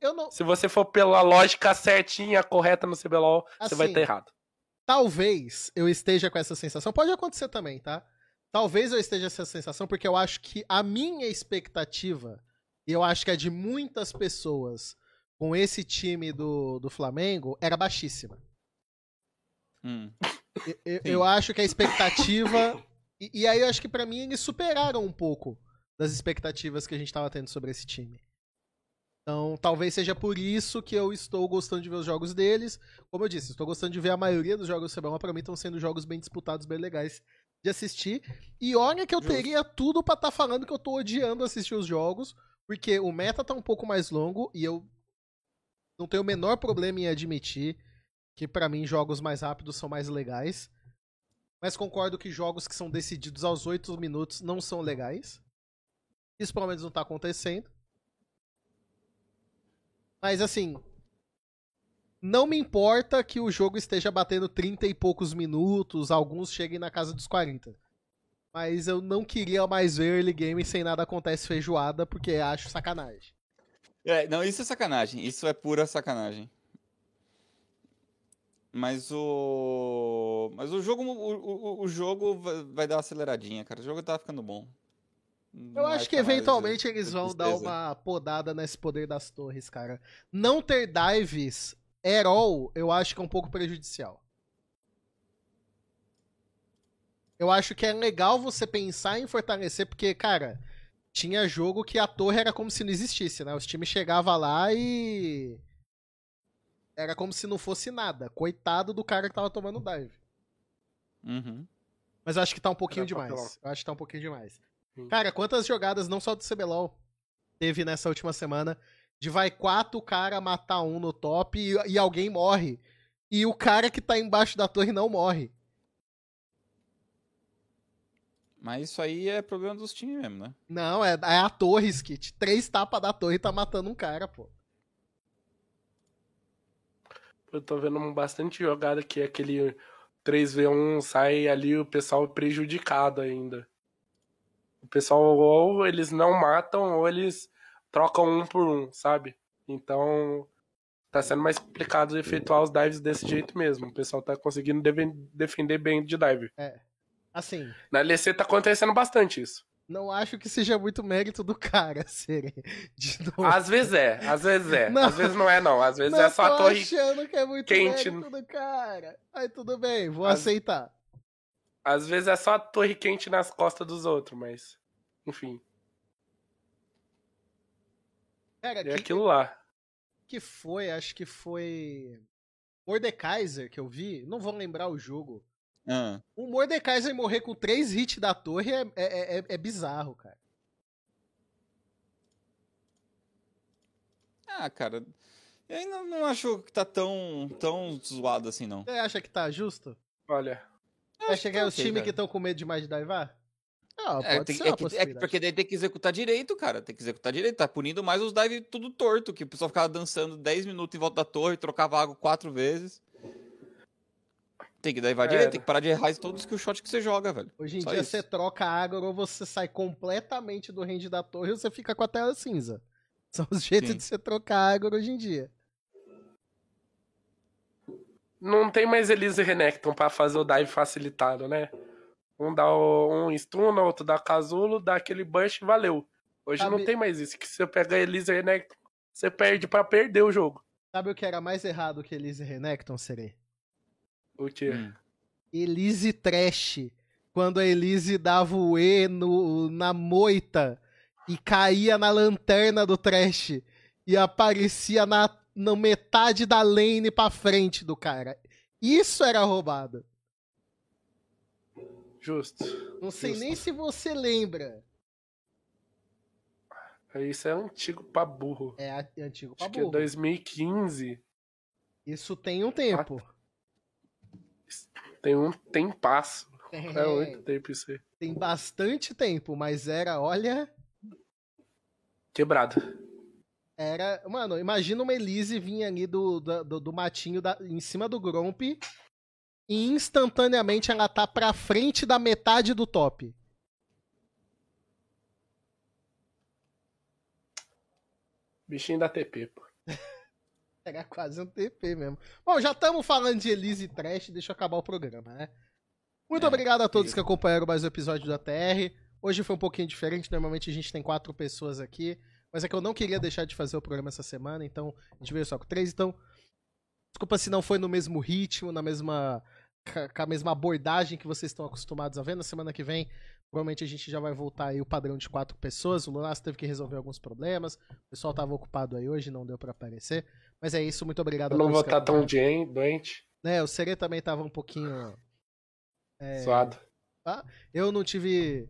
Eu não. Se você for pela lógica certinha, correta no CBLOL, você vai Assim, estar errado. Talvez eu esteja com essa sensação. Pode acontecer também, tá? Talvez eu esteja com essa sensação porque eu acho que a minha expectativa, e eu acho que a de muitas pessoas com esse time do, do Flamengo, era baixíssima. Hum. Eu, eu- acho que a expectativa. E, e aí eu acho que pra mim eles superaram um pouco das expectativas que a gente tava tendo sobre esse time. Então, talvez seja por isso que eu estou gostando de ver os jogos deles. Como eu disse, estou gostando de ver a maioria dos jogos do CBLOL. Pra mim, estão sendo jogos bem disputados, bem legais de assistir. E olha que eu Justo. teria tudo pra estar falando que eu tô odiando assistir os jogos, porque o meta tá um pouco mais longo e eu não tenho o menor problema em admitir que pra mim jogos mais rápidos são mais legais. Mas concordo que jogos que são decididos aos 8 minutos não são legais. Isso pelo menos não tá acontecendo. Mas assim, não me importa que o jogo esteja batendo 30 e poucos minutos, alguns cheguem na casa dos 40. Mas eu não queria mais ver early game sem nada acontece feijoada, porque acho sacanagem. É, não, isso é sacanagem. Isso é pura sacanagem. Mas o. Mas o jogo. O, o, o jogo vai- dar uma aceleradinha, cara. O jogo tá ficando bom. Eu acho que mais eventualmente eles vão dar uma podada nesse poder das torres, cara. Não ter dives at all, eu acho que é um pouco prejudicial. Eu acho que é legal você pensar em fortalecer, porque, cara, tinha jogo que a torre era como se não existisse, né? Os times chegavam lá e. Era como se não fosse nada. Coitado do cara que tava tomando dive. Uhum. Mas eu acho que tá um pouquinho demais. Eu acho que tá um pouquinho demais. Sim. Cara, quantas jogadas, não só do CBLOL, teve nessa última semana, de vai quatro cara matar um no top e, e alguém morre. E o cara que tá embaixo da torre não morre. Mas isso aí é problema dos times mesmo, né? Não, é, é a torre, Skit. Três tapas da torre tá matando um cara, pô. Eu tô vendo bastante jogada que é aquele 3v1 sai ali o pessoal prejudicado ainda. O pessoal ou eles não matam ou eles trocam um por um, sabe? Então tá sendo mais complicado efetuar os dives desse jeito mesmo. O pessoal tá conseguindo defender bem de dive. Assim, Na LEC tá acontecendo bastante isso. Não acho que seja muito mérito do cara, Sere. De novo. Às vezes é, às vezes é. Não. Às vezes não é, não. Às vezes não é só a torre. achando que é muito quente. mérito do cara. Aí tudo bem, vou Às- aceitar. Às vezes é só a torre quente nas costas dos outros, mas. Enfim, Cara, é que, aquilo lá. que foi? Acho que foi. Mordekaiser que eu vi. Não vou lembrar o jogo. Ah. O Mordekaiser morrer com três hits da torre é, é, é- é bizarro, cara. Ah, cara. Eu ainda não acho que tá tão, tão zoado assim, não. Você acha que tá justo? Olha. Vai chegar tá os times que estão com medo demais de daivar? Ah, É, pode tem- ser é que- é porque daí tem que executar direito, cara. Tem que executar direito. Tá punindo mais os dive tudo torto, que o pessoal ficava dançando 10 minutos em volta da torre, trocava água quatro vezes. Tem que daivar É. direito, tem que parar de errar em todos os shots que você joga, velho. Hoje em Só dia isso. você troca água ou você sai completamente do range da torre ou você fica com a tela cinza. São os jeitos Sim. de você trocar água hoje em dia. Não tem mais Elise e Renekton pra fazer o dive facilitado, né? Um dá o- um stun, outro dá casulo, dá aquele burst e valeu. Hoje Sabe- não tem mais isso. Que se você pega Elise e Renekton, você perde pra perder o jogo. Sabe o que era mais errado que Elise Renekton, Serê? O quê? Hum. Elise Trash. Quando a Elise dava o E no, na moita e caía na lanterna do Trash e aparecia na, na metade da lane pra frente do cara. Isso era roubado. Justo. Não sei Justo. nem se você lembra. Isso é antigo pra burro. É a- antigo pra Acho que é burro. 2015. Isso tem um tempo. Tem um tem passo. É muito tempo isso aí. tem bastante tempo, mas era, olha, Quebrado. Era. Mano, imagina uma Elise vir ali do, do, do- do matinho da- em cima do Gromp e instantaneamente ela tá pra frente da metade do top. Bichinho da TP, pô. Era quase um TP mesmo. Bom, já estamos falando de Elise e Trash, deixa eu acabar o programa, né? Muito É, obrigado a todos que acompanharam mais um episódio da TR. Hoje foi um pouquinho diferente, normalmente a gente tem quatro pessoas aqui, mas é que eu não queria deixar de fazer o programa essa semana, então a gente veio só com três, então desculpa se não foi no mesmo ritmo, na mesma com a mesma abordagem que vocês estão acostumados a ver. Na semana que vem, provavelmente a gente já vai voltar aí o padrão de quatro pessoas. O Lunas teve que resolver alguns problemas, o pessoal estava ocupado aí hoje, não deu pra aparecer. Mas é isso, muito obrigado Eu não vou estar tão acompanharam. dien- doente, É, o Sere também tava um pouquinho. É, suado. eu não tive.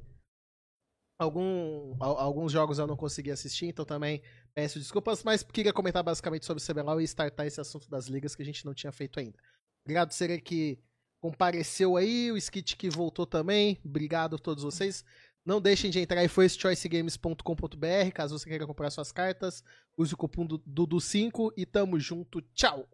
Algum, al- alguns jogos eu não consegui assistir, então também peço desculpas, mas queria comentar basicamente sobre o CBLOL e startar esse assunto das ligas que a gente não tinha feito ainda. Obrigado, Sere, que compareceu aí, o Skit que voltou também. Obrigado a todos vocês. Não deixem de entrar em firstchoicegames.com.br caso você queira comprar suas cartas. Use o cupom do- Dudu5 e tamo junto. Tchau!